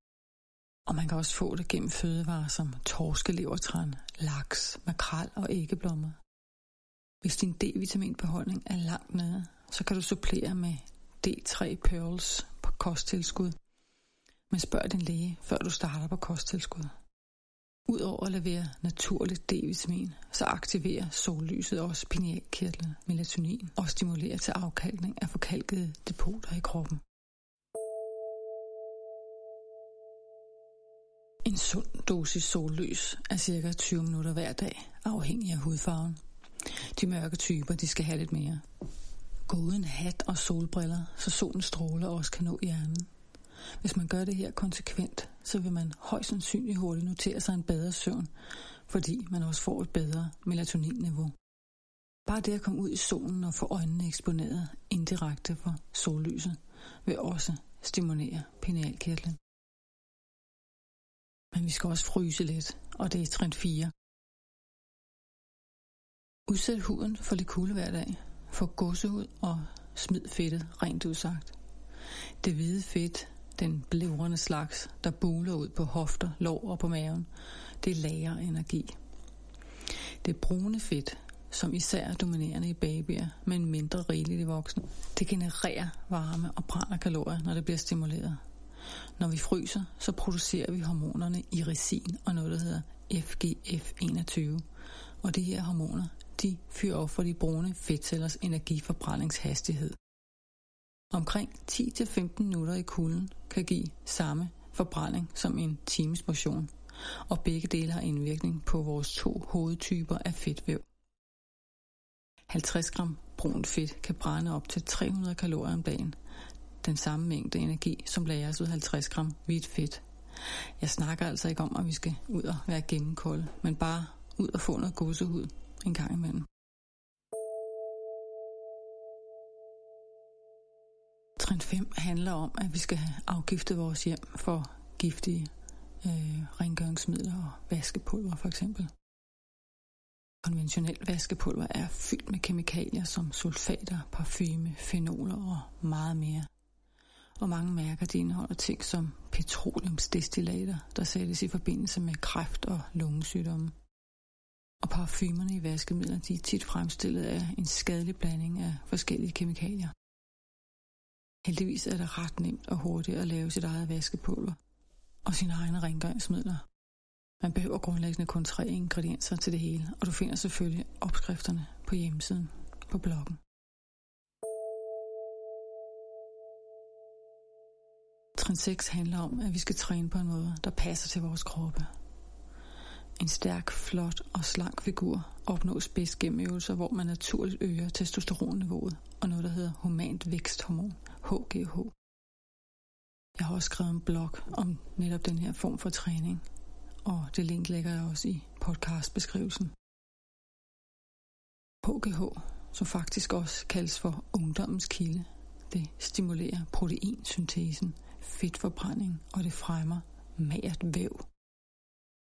Og man kan også få det gennem fødevarer som torskelevertræn, laks, makrel og æggeblommer. Hvis din D-vitaminbeholdning er langt nede, så kan du supplere med D3 Pearls på kosttilskud. Men spørg din læge, før du starter på kosttilskud. Udover at levere naturligt D-vitamin, så aktiverer sollyset også pinealkirtlen, melatonin og stimulerer til afkalkning af forkalkede depoter i kroppen. En sund dosis sollys er cirka 20 minutter hver dag, afhængig af hudfarven. De mørke typer, de skal have lidt mere. Gå uden hat og solbriller, så solens stråler også kan nå hjernen. Hvis man gør det her konsekvent, så vil man højst sandsynligt hurtigt notere sig en bedre søvn, fordi man også får et bedre melatoninniveau. Bare det at komme ud i solen og få øjnene eksponeret indirekte for sollyset, vil også stimulere pinealkirtlen. Men vi skal også fryse lidt, og det er trin 4. Udsæt huden for lidt kulde hver dag. Få gåsehud og smid fedtet rent udsagt. Det hvide fedt den blævrende slags, der buler ud på hofter, lår og på maven, det lager energi. Det brune fedt, som især er dominerende i babyer, men mindre rigeligt i voksne, det genererer varme og brænder kalorier, når det bliver stimuleret. Når vi fryser, så producerer vi hormonerne irisin og noget, der hedder FGF21. Og de her hormoner, de fyrer op for de brune fedtcellers energiforbrændingshastighed. Omkring 10-15 minutter i kulden kan give samme forbrænding som en times motion, og begge dele har indvirkning på vores to hovedtyper af fedtvæv. 50 gram brunt fedt kan brænde op til 300 kalorier om dagen, den samme mængde energi, som lagres ud 50 gram hvidt fedt. Jeg snakker altså ikke om, at vi skal ud og være gennemkolde, men bare ud og få noget gåsehud en gang imellem. Trin 5 handler om, at vi skal have afgiftet vores hjem for giftige øh, rengøringsmidler og vaskepulver for eksempel. Konventionelt vaskepulver er fyldt med kemikalier som sulfater, parfume, fenoler og meget mere. Og mange mærker de indeholder ting som petroleumsdestillater, der sættes i forbindelse med kræft og lungesygdomme. Og parfumerne i vaskemidler de er tit fremstillet af en skadelig blanding af forskellige kemikalier. Heldigvis er det ret nemt og hurtigt at lave sit eget vaskepulver og sine egne rengøringsmidler. Man behøver grundlæggende kun tre ingredienser til det hele, og du finder selvfølgelig opskrifterne på hjemmesiden på bloggen. Trin 6 handler om, at vi skal træne på en måde, der passer til vores kroppe. En stærk, flot og slank figur opnås bedst gennem øvelser, hvor man naturligt øger testosteronniveauet og noget, der hedder humant væksthormon, HGH. Jeg har også skrevet en blog om netop den her form for træning, og det link lægger jeg også i podcastbeskrivelsen. HGH, som faktisk også kaldes for ungdommens kilde, det stimulerer proteinsyntesen, fedtforbrænding og det fremmer magert væv.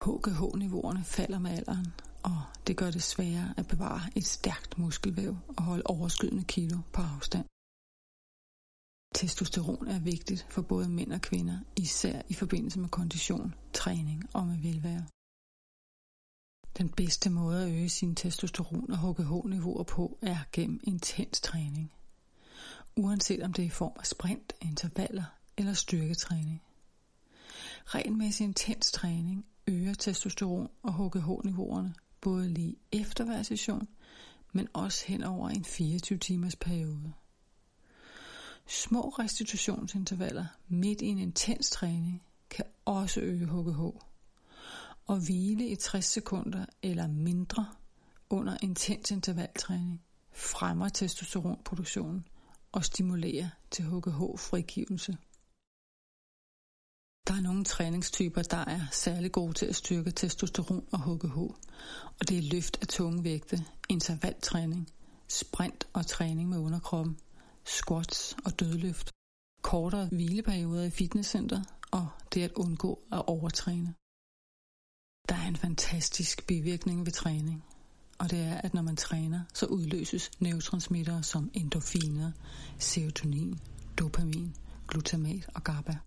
HGH-niveauerne falder med alderen, og det gør det sværere at bevare et stærkt muskelvæv og holde overskydende kilo på afstand. Testosteron er vigtigt for både mænd og kvinder, især i forbindelse med kondition, træning og med velvære. Den bedste måde at øge sin testosteron og HGH-niveauer på er gennem intens træning. Uanset om det er i form af sprint, intervaller eller styrketræning. Regelmæssig intens træning øger testosteron og HGH-niveauerne både lige efter hver session, men også hen over en 24 timers periode. Små restitutionsintervaller midt i en intens træning kan også øge HGH. Og hvile i 60 sekunder eller mindre under intens intervaltræning fremmer testosteronproduktionen og stimulerer til HGH-frigivelse. Der er nogle træningstyper, der er særlig gode til at styrke testosteron og HGH, og det er løft af tunge vægte, intervaltræning, sprint og træning med underkroppen, squats og dødløft, kortere hvileperioder i fitnesscenter og det at undgå at overtræne. Der er en fantastisk bivirkning ved træning, og det er, at når man træner, så udløses neurotransmitter som endorfiner, serotonin, dopamin, glutamat og GABA.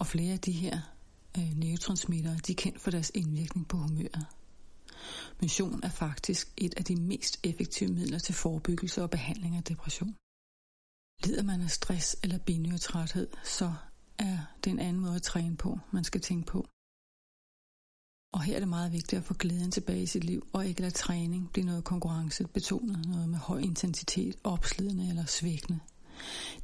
Og flere af de her øh, neurotransmitter, de er kendt for deres indvirkning på humøret. Motion er faktisk et af de mest effektive midler til forebyggelse og behandling af depression. Lider man af stress eller binyrtræthed, så er det en anden måde at træne på, man skal tænke på. Og her er det meget vigtigt at få glæden tilbage i sit liv, og ikke lade træning blive noget konkurrencebetonet, noget med høj intensitet, opslidende eller svækkende.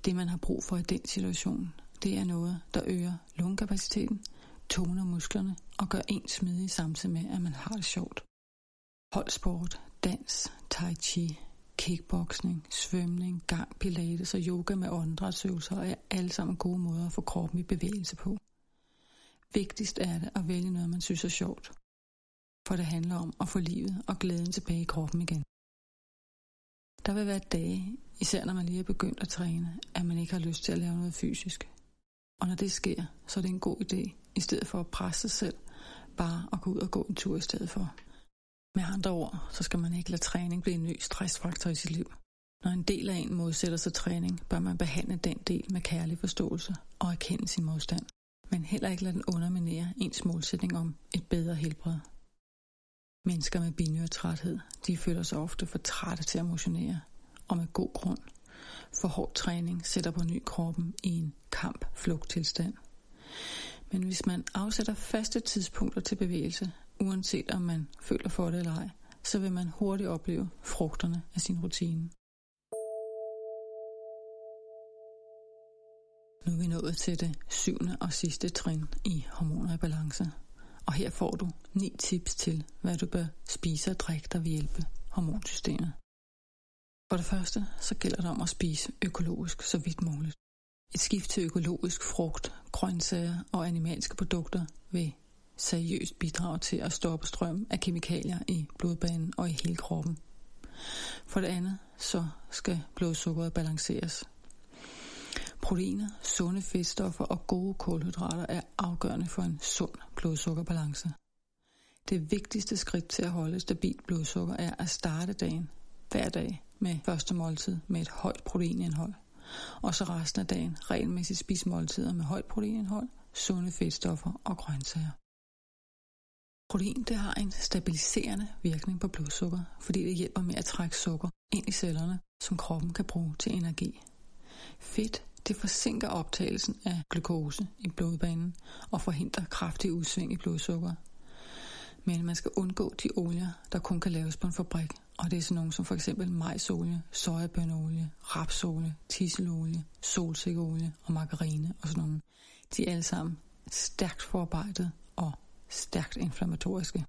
Det man har brug for i den situation, det er noget, der øger lungekapaciteten, toner musklerne og gør en smidig samtidig med, at man har det sjovt. Holdsport, dans, tai chi, kickboxing, svømning, gang, pilates og yoga med åndedrætsøvelser er alle sammen gode måder at få kroppen i bevægelse på. Vigtigst er det at vælge noget, man synes er sjovt. For det handler om at få livet og glæden tilbage i kroppen igen. Der vil være dage, især når man lige er begyndt at træne, at man ikke har lyst til at lave noget fysisk. Og når det sker, så er det en god idé, i stedet for at presse sig selv, bare at gå ud og gå en tur i stedet for. Med andre ord, så skal man ikke lade træning blive en ny stressfaktor i sit liv. Når en del af en modsætter sig træning, bør man behandle den del med kærlig forståelse og erkende sin modstand. Men heller ikke lade den underminere ens målsætning om et bedre helbred. Mennesker med binyrtræthed, de føler sig ofte for trætte til at motionere, og med god grund. For hård træning sætter på ny kroppen i en kamp-flugt-tilstand. Men hvis man afsætter faste tidspunkter til bevægelse, uanset om man føler for det eller ej, så vil man hurtigt opleve frugterne af sin rutine. Nu er vi nået til det syvende og sidste trin i hormoner i balance. Og her får du ni tips til, hvad du bør spise og drikke, der vil hjælpe hormonsystemet. For det første, så gælder det om at spise økologisk så vidt muligt. Et skift til økologisk frugt, grøntsager og animalske produkter vil seriøst bidrage til at stoppe strøm af kemikalier i blodbanen og i hele kroppen. For det andet, så skal blodsukkeret balanceres. Proteiner, sunde fedtstoffer og gode kulhydrater er afgørende for en sund blodsukkerbalance. Det vigtigste skridt til at holde stabilt blodsukker er at starte dagen hver dag med første måltid med et højt proteinindhold. Og så resten af dagen regelmæssigt spise måltider med højt proteinindhold, sunde fedtstoffer og grøntsager. Protein det har en stabiliserende virkning på blodsukker, fordi det hjælper med at trække sukker ind i cellerne, som kroppen kan bruge til energi. Fedt det forsinker optagelsen af glukose i blodbanen og forhindrer kraftig udsving i blodsukker. Men man skal undgå de olier, der kun kan laves på en fabrik, og det er sådan nogle som for eksempel majsolie, sojabønneolie, rapsolie, tisselolie, solsikkeolie og margarine og sådan nogle. De er alle sammen stærkt forarbejdet stærkt inflammatoriske.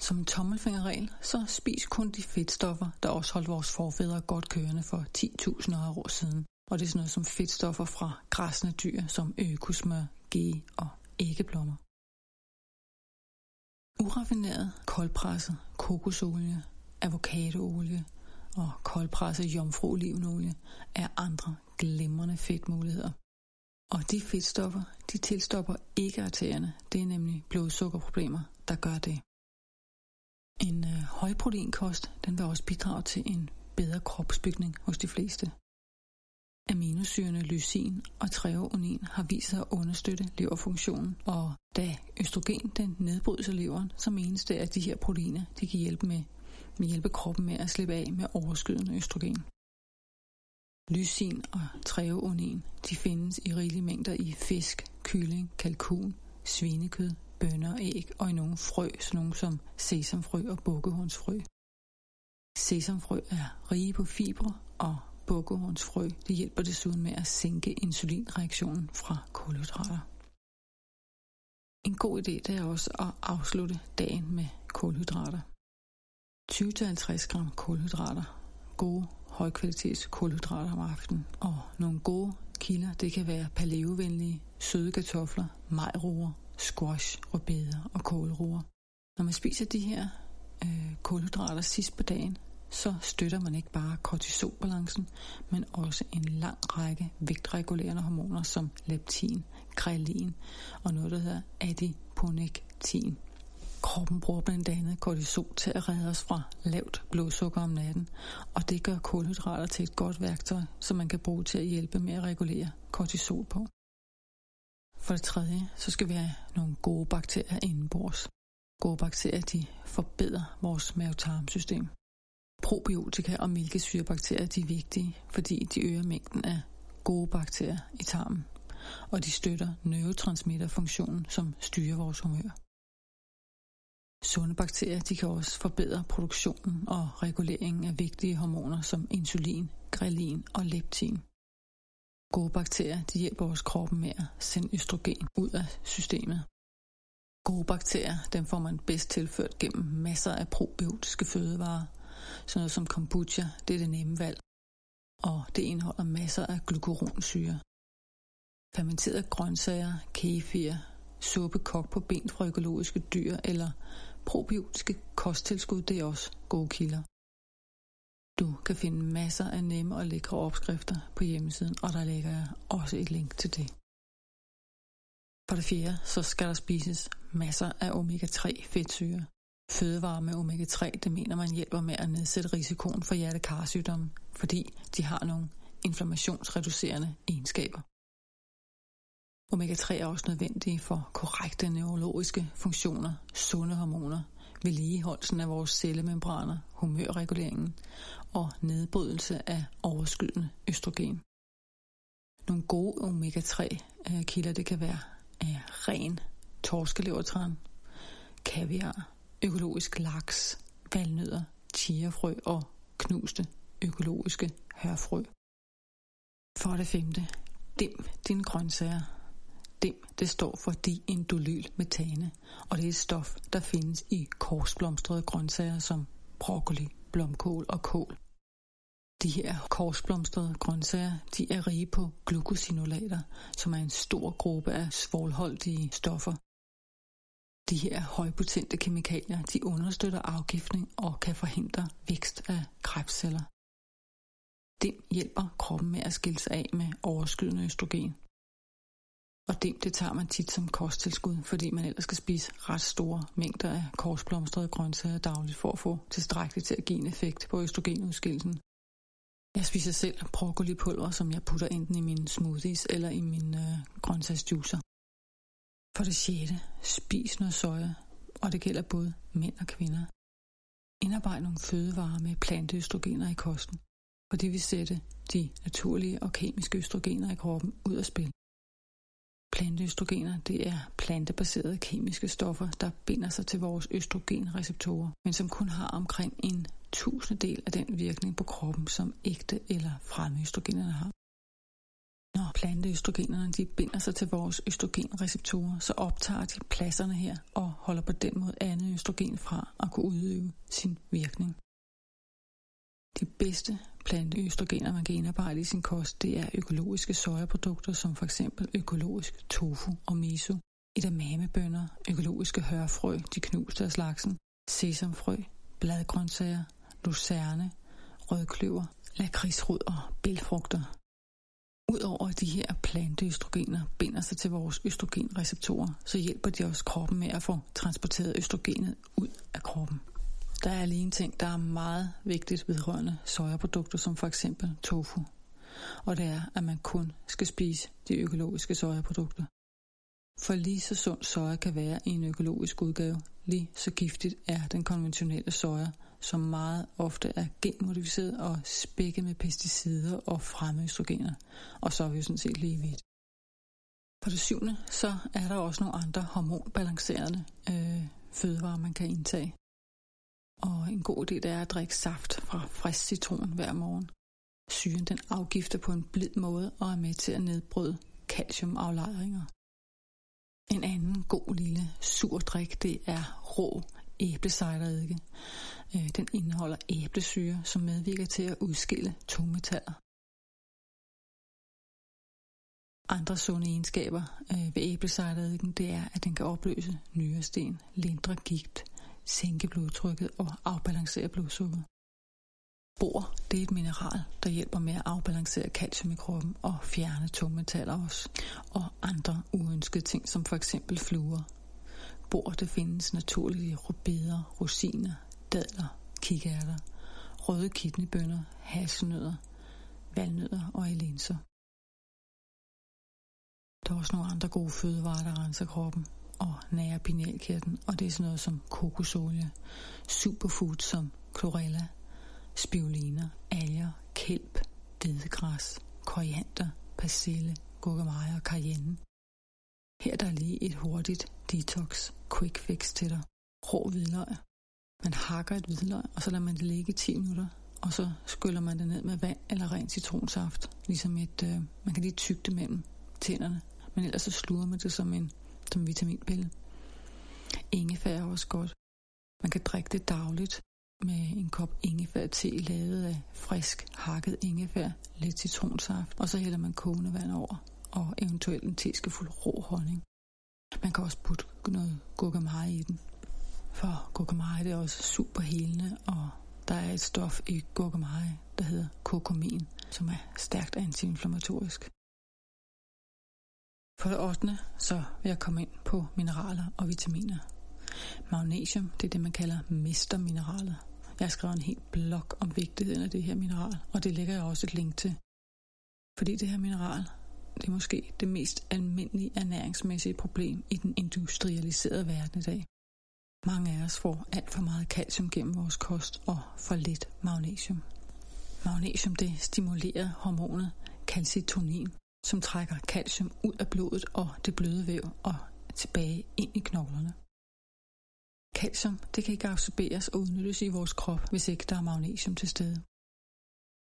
Som en tommelfingerregel, så spis kun de fedtstoffer, der også holdt vores forfædre godt kørende for 10.000 år siden. Og det er sådan noget som fedtstoffer fra græsne dyr, som økosmør, ge og æggeblommer. Uraffineret, koldpresset kokosolie, avocadoolie og koldpresset jomfruolivenolie er andre glimrende fedtmuligheder. Og de fedtstoffer, de tilstopper ikke arterierne. Det er nemlig blodsukkerproblemer, der gør det. En øh, højproteinkost, den vil også bidrage til en bedre kropsbygning hos de fleste. Aminosyrene lysin og treonin har vist sig at understøtte leverfunktionen, og da østrogen den nedbrydes af leveren, så menes det, at de her proteiner de kan hjælpe, med, med hjælpe kroppen med at slippe af med overskydende østrogen. Lysin og treonin de findes i rigelige mængder i fisk, kylling, kalkun, svinekød, bønner, æg og i nogle frø, sådan nogle som sesamfrø og bukkehornsfrø. Sesamfrø er rige på fibre og bukkehornsfrø det hjælper desuden med at sænke insulinreaktionen fra kulhydrater. En god idé det er også at afslutte dagen med kulhydrater. 20-50 gram kulhydrater. Gode højkvalitets kulhydrater om aftenen. Og nogle gode kilder, det kan være paleovenlige, søde kartofler, majroer, squash, rødbeder og kålroer. Når man spiser de her øh, kulhydrater sidst på dagen, så støtter man ikke bare kortisolbalancen, men også en lang række vægtregulerende hormoner som leptin, grelin og noget, der hedder adiponektin. Kroppen bruger blandt andet kortisol til at redde os fra lavt blodsukker om natten, og det gør kulhydrater til et godt værktøj, som man kan bruge til at hjælpe med at regulere kortisol på. For det tredje, så skal vi have nogle gode bakterier indenbords. Gode bakterier, de forbedrer vores mavetarmsystem. Probiotika og mælkesyrebakterier de er vigtige, fordi de øger mængden af gode bakterier i tarmen, og de støtter neurotransmitterfunktionen, som styrer vores humør. Sunde bakterier de kan også forbedre produktionen og reguleringen af vigtige hormoner som insulin, grelin og leptin. Gode bakterier de hjælper vores kroppen med at sende østrogen ud af systemet. Gode bakterier dem får man bedst tilført gennem masser af probiotiske fødevarer, sådan noget som kombucha, det er det nemme valg. Og det indeholder masser af glukuronsyre. Fermenterede grøntsager, kefir, suppe kogt på ben fra økologiske dyr eller probiotiske kosttilskud, det er også gode kilder. Du kan finde masser af nemme og lækre opskrifter på hjemmesiden, og der lægger jeg også et link til det. For det fjerde, så skal der spises masser af omega-3 fedtsyre. Fødevarer med omega-3, det mener man hjælper med at nedsætte risikoen for hjertekarsygdomme, fordi de har nogle inflammationsreducerende egenskaber. Omega-3 er også nødvendige for korrekte neurologiske funktioner, sunde hormoner, vedligeholdelsen af vores cellemembraner, humørreguleringen og nedbrydelse af overskydende østrogen. Nogle gode omega-3 kilder det kan være af ren torskelevertran, kaviar, økologisk laks, valnødder, chiafrø og knuste økologiske hørfrø. For det femte, dim dine grøntsager. DIM, det står for diindolylmetane, og det er et stof, der findes i korsblomstrede grøntsager som broccoli, blomkål og kål. De her korsblomstrede grøntsager, de er rige på glucosinolater, som er en stor gruppe af svovlholdige stoffer, de her højpotente kemikalier, de understøtter afgiftning og kan forhindre vækst af kræftceller. Det hjælper kroppen med at skille sig af med overskydende østrogen. Og dem, det tager man tit som kosttilskud, fordi man ellers skal spise ret store mængder af korsblomstrede grøntsager dagligt for at få tilstrækkeligt til at give en effekt på østrogenudskillelsen. Jeg spiser selv broccolipulver, som jeg putter enten i mine smoothies eller i mine øh, grøntsagsjuicer. For det sjette, spis noget soja, og det gælder både mænd og kvinder. Indarbejd nogle fødevarer med planteøstrogener i kosten, for det vil sætte de naturlige og kemiske østrogener i kroppen ud af spil. Planteøstrogener det er plantebaserede kemiske stoffer, der binder sig til vores østrogenreceptorer, men som kun har omkring en tusindedel af den virkning på kroppen, som ægte eller fremmedøstrogenerne har. Når planteøstrogenerne de binder sig til vores østrogenreceptorer, så optager de pladserne her og holder på den måde andet østrogen fra at kunne udøve sin virkning. De bedste planteøstrogener, man kan indarbejde i sin kost, det er økologiske sojaprodukter, som for eksempel økologisk tofu og miso, edamamebønner, økologiske hørfrø, de knuste af slagsen, sesamfrø, bladgrøntsager, lucerne, rødkløver, lakridsrod og bælfrugter. Udover at de her planteøstrogener binder sig til vores østrogenreceptorer, så hjælper de også kroppen med at få transporteret østrogenet ud af kroppen. Der er lige en ting, der er meget vigtigt vedrørende sojaprodukter, som for eksempel tofu. Og det er, at man kun skal spise de økologiske sojaprodukter. For lige så sund soja kan være i en økologisk udgave, lige så giftigt er den konventionelle soja, som meget ofte er genmodificeret og spækket med pesticider og fremøstrogener. Og så er vi jo sådan set lige vidt. For det syvende, så er der også nogle andre hormonbalancerende øh, fødevarer, man kan indtage. Og en god idé det er at drikke saft fra frisk citron hver morgen. Syren den afgifter på en blid måde og er med til at nedbryde calciumaflejringer. En anden god lille sur drik, det er rå æblecideredike. Øh, den indeholder æblesyre, som medvirker til at udskille tungmetaller. Andre sunde egenskaber øh, ved æblecideredikken, det er, at den kan opløse nyresten, lindre gigt, sænke blodtrykket og afbalancere blodsukkeret. Bor, det er et mineral, der hjælper med at afbalancere calcium i kroppen og fjerne tungmetaller også. Og andre uønskede ting, som for eksempel fluer. Bor, det findes naturligt i rubeder, rosiner, dadler, kikærter, røde kidneybønner, hasselnødder, valnødder og linser. Der er også nogle andre gode fødevarer, der renser kroppen og nære pinealkirten, og det er sådan noget som kokosolie, superfood som chlorella, spiruliner, alger, kælp, dedegræs, koriander, persille, gurkemeje og cayenne. Her er der lige et hurtigt detox quick fix til dig. Rå hvidløg. Man hakker et hvidløg, og så lader man det ligge i 10 minutter, og så skyller man det ned med vand eller ren citronsaft. Ligesom et, øh, man kan lige tygge det mellem tænderne, men ellers så sluger man det som en som vitaminpille. Ingefær er også godt. Man kan drikke det dagligt med en kop ingefær te lavet af frisk hakket ingefær, lidt citronsaft, og så hælder man kogende vand over, og eventuelt en teskefuld rå honning. Man kan også putte noget gurkemeje i den, for gurkemeje det er også super helende, og der er et stof i gurkemeje, der hedder kokomin, som er stærkt antiinflammatorisk. For det 8. så vil jeg komme ind på mineraler og vitaminer. Magnesium, det er det, man kalder mestermineralet. Jeg har skrevet en helt blog om vigtigheden af det her mineral, og det lægger jeg også et link til. Fordi det her mineral, det er måske det mest almindelige ernæringsmæssige problem i den industrialiserede verden i dag. Mange af os får alt for meget calcium gennem vores kost og for lidt magnesium. Magnesium det stimulerer hormonet calcitonin, som trækker calcium ud af blodet og det bløde væv og tilbage ind i knoglerne. Calcium det kan ikke absorberes og udnyttes i vores krop, hvis ikke der er magnesium til stede.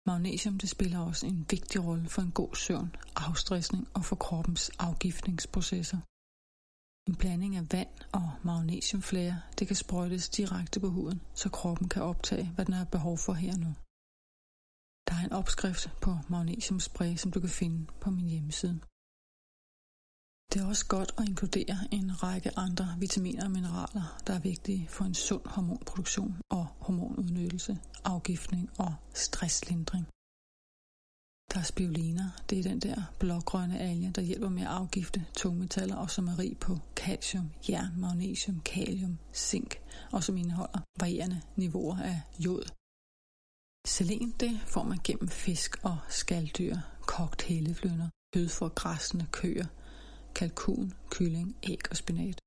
Magnesium det spiller også en vigtig rolle for en god søvn, afstressning og for kroppens afgiftningsprocesser. En blanding af vand og magnesiumflære det kan sprøjtes direkte på huden, så kroppen kan optage, hvad den har behov for her nu. Der er en opskrift på magnesiumspray, som du kan finde på min hjemmeside. Det er også godt at inkludere en række andre vitaminer og mineraler, der er vigtige for en sund hormonproduktion og hormonudnyttelse, afgiftning og stresslindring. Der er spiruliner. Det er den der blågrønne alge, der hjælper med at afgifte tungmetaller og som er rig på calcium, jern, magnesium, kalium, zink og som indeholder varierende niveauer af jod. Selen det får man gennem fisk og skalddyr, kogt helleflynder, kød fra græsne køer, kalkun, kylling, æg og spinat.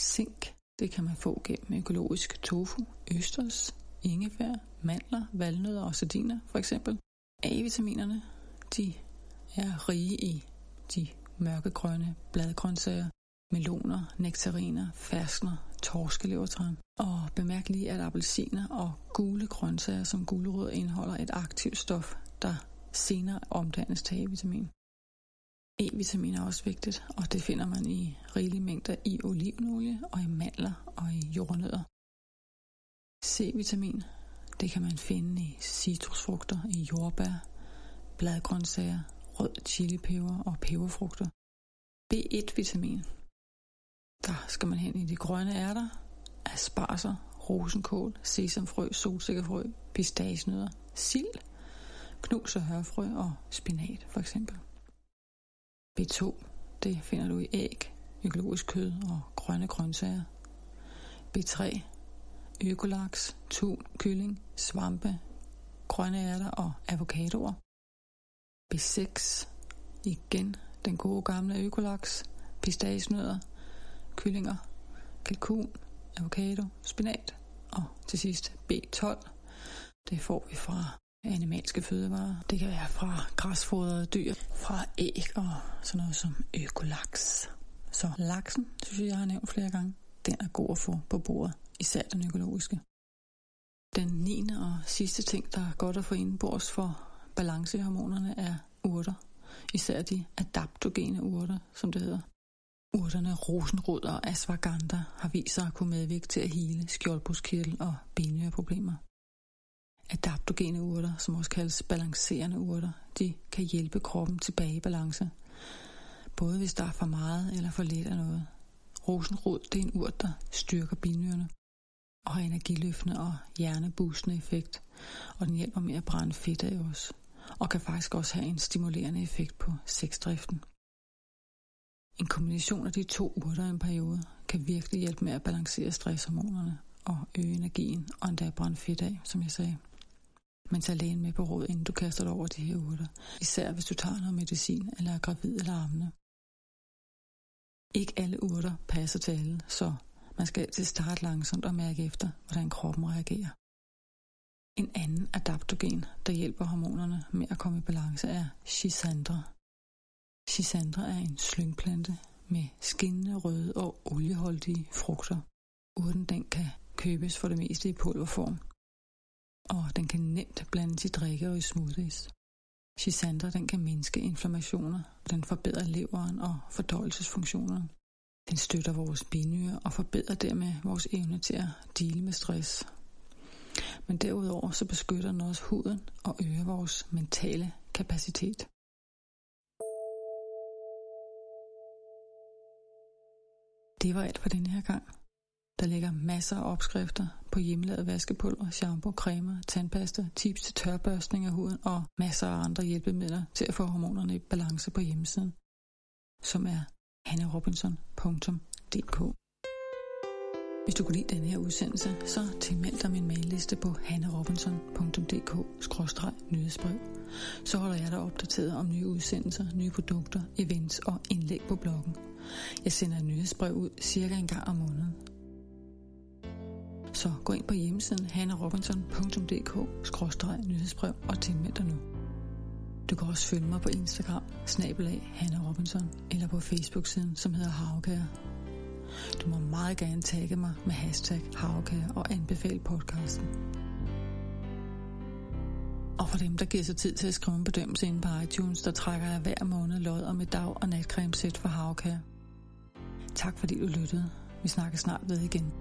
Zink det kan man få gennem økologisk tofu, østers, ingefær, mandler, valnødder og sardiner for eksempel. A-vitaminerne, de er rige i de mørkegrønne bladgrøntsager, meloner, nektariner, ferskner, torskelevertræn. Og bemærk lige, at appelsiner og gule grøntsager som gulerod indeholder et aktivt stof, der senere omdannes til A-vitamin. E-vitamin er også vigtigt, og det finder man i rigelige mængder i olivenolie og i mandler og i jordnødder. C-vitamin, det kan man finde i citrusfrugter, i jordbær, bladgrøntsager, rød chilipeber og peberfrugter. B1-vitamin, der skal man hen i de grønne ærter, asparser, rosenkål, sesamfrø, solsikkefrø, pistagenødder, sild, knus og hørfrø og spinat for eksempel. B2, det finder du i æg, økologisk kød og grønne grøntsager. B3, økolaks, tun, kylling, svampe, grønne ærter og avocadoer. B6, igen den gode gamle økolaks, pistagenødder, kyllinger, kalkun, avocado, spinat og til sidst B12. Det får vi fra animalske fødevarer. Det kan være fra græsfodrede dyr, fra æg og sådan noget som økolaks. Så laksen, synes jeg, jeg har nævnt flere gange, den er god at få på bordet, især den økologiske. Den 9. og sidste ting, der er godt at få indenbords for balancehormonerne, er urter. Især de adaptogene urter, som det hedder. Urterne rosenrod og ashwagandha har vist sig at kunne medvirke til at hele skjoldbruskkirtel og benhøreproblemer. Adaptogene urter, som også kaldes balancerende urter, de kan hjælpe kroppen tilbage i balance. Både hvis der er for meget eller for lidt af noget. Rosenrod det er en urt, der styrker binyrerne og har energiløftende og hjerneboostende effekt, og den hjælper med at brænde fedt af os, og kan faktisk også have en stimulerende effekt på sexdriften. En kombination af de to urter i en periode kan virkelig hjælpe med at balancere stresshormonerne og øge energien, og endda brænde fedt af, som jeg sagde. Men tag lægen med på råd, inden du kaster dig over de her urter. Især hvis du tager noget medicin eller er gravid eller ammende. Ikke alle urter passer til alle, så man skal altid starte langsomt og mærke efter, hvordan kroppen reagerer. En anden adaptogen, der hjælper hormonerne med at komme i balance, er Schisandra. Schisandra er en slyngplante med skinnende røde og olieholdige frugter. Urten den kan købes for det meste i pulverform, og den kan nemt blandes i drikke og i smoothies. Schisandra den kan mindske inflammationer, den forbedrer leveren og fordøjelsesfunktionerne. Den støtter vores binyre og forbedrer dermed vores evne til at dele med stress. Men derudover så beskytter den også huden og øger vores mentale kapacitet. Det var alt for den her gang. Der ligger masser af opskrifter på hjemmelavet vaskepulver, shampoo, cremer, tandpasta, tips til tørbørstning af huden og masser af andre hjælpemidler til at få hormonerne i balance på hjemmesiden, som er hannerobinson.dk. Hvis du kunne lide den her udsendelse, så tilmeld dig min mailliste på hannerobinson.dk-nyhedsbrev. Så holder jeg dig opdateret om nye udsendelser, nye produkter, events og indlæg på bloggen. Jeg sender nyhedsbrev ud cirka en gang om måneden. Så gå ind på hjemmesiden hannerobinson.dk-nyhedsbrev og tilmeld dig nu. Du kan også følge mig på Instagram, snabelag Hanna Robinson, eller på Facebook-siden, som hedder Havkær. Du må meget gerne tagge mig med hashtag Havkær og anbefale podcasten. Og for dem, der giver sig tid til at skrive en bedømmelse ind på iTunes, der trækker jeg hver måned lod om et dag- og natcremesæt for Havkær. Tak fordi du lyttede. Vi snakker snart ved igen.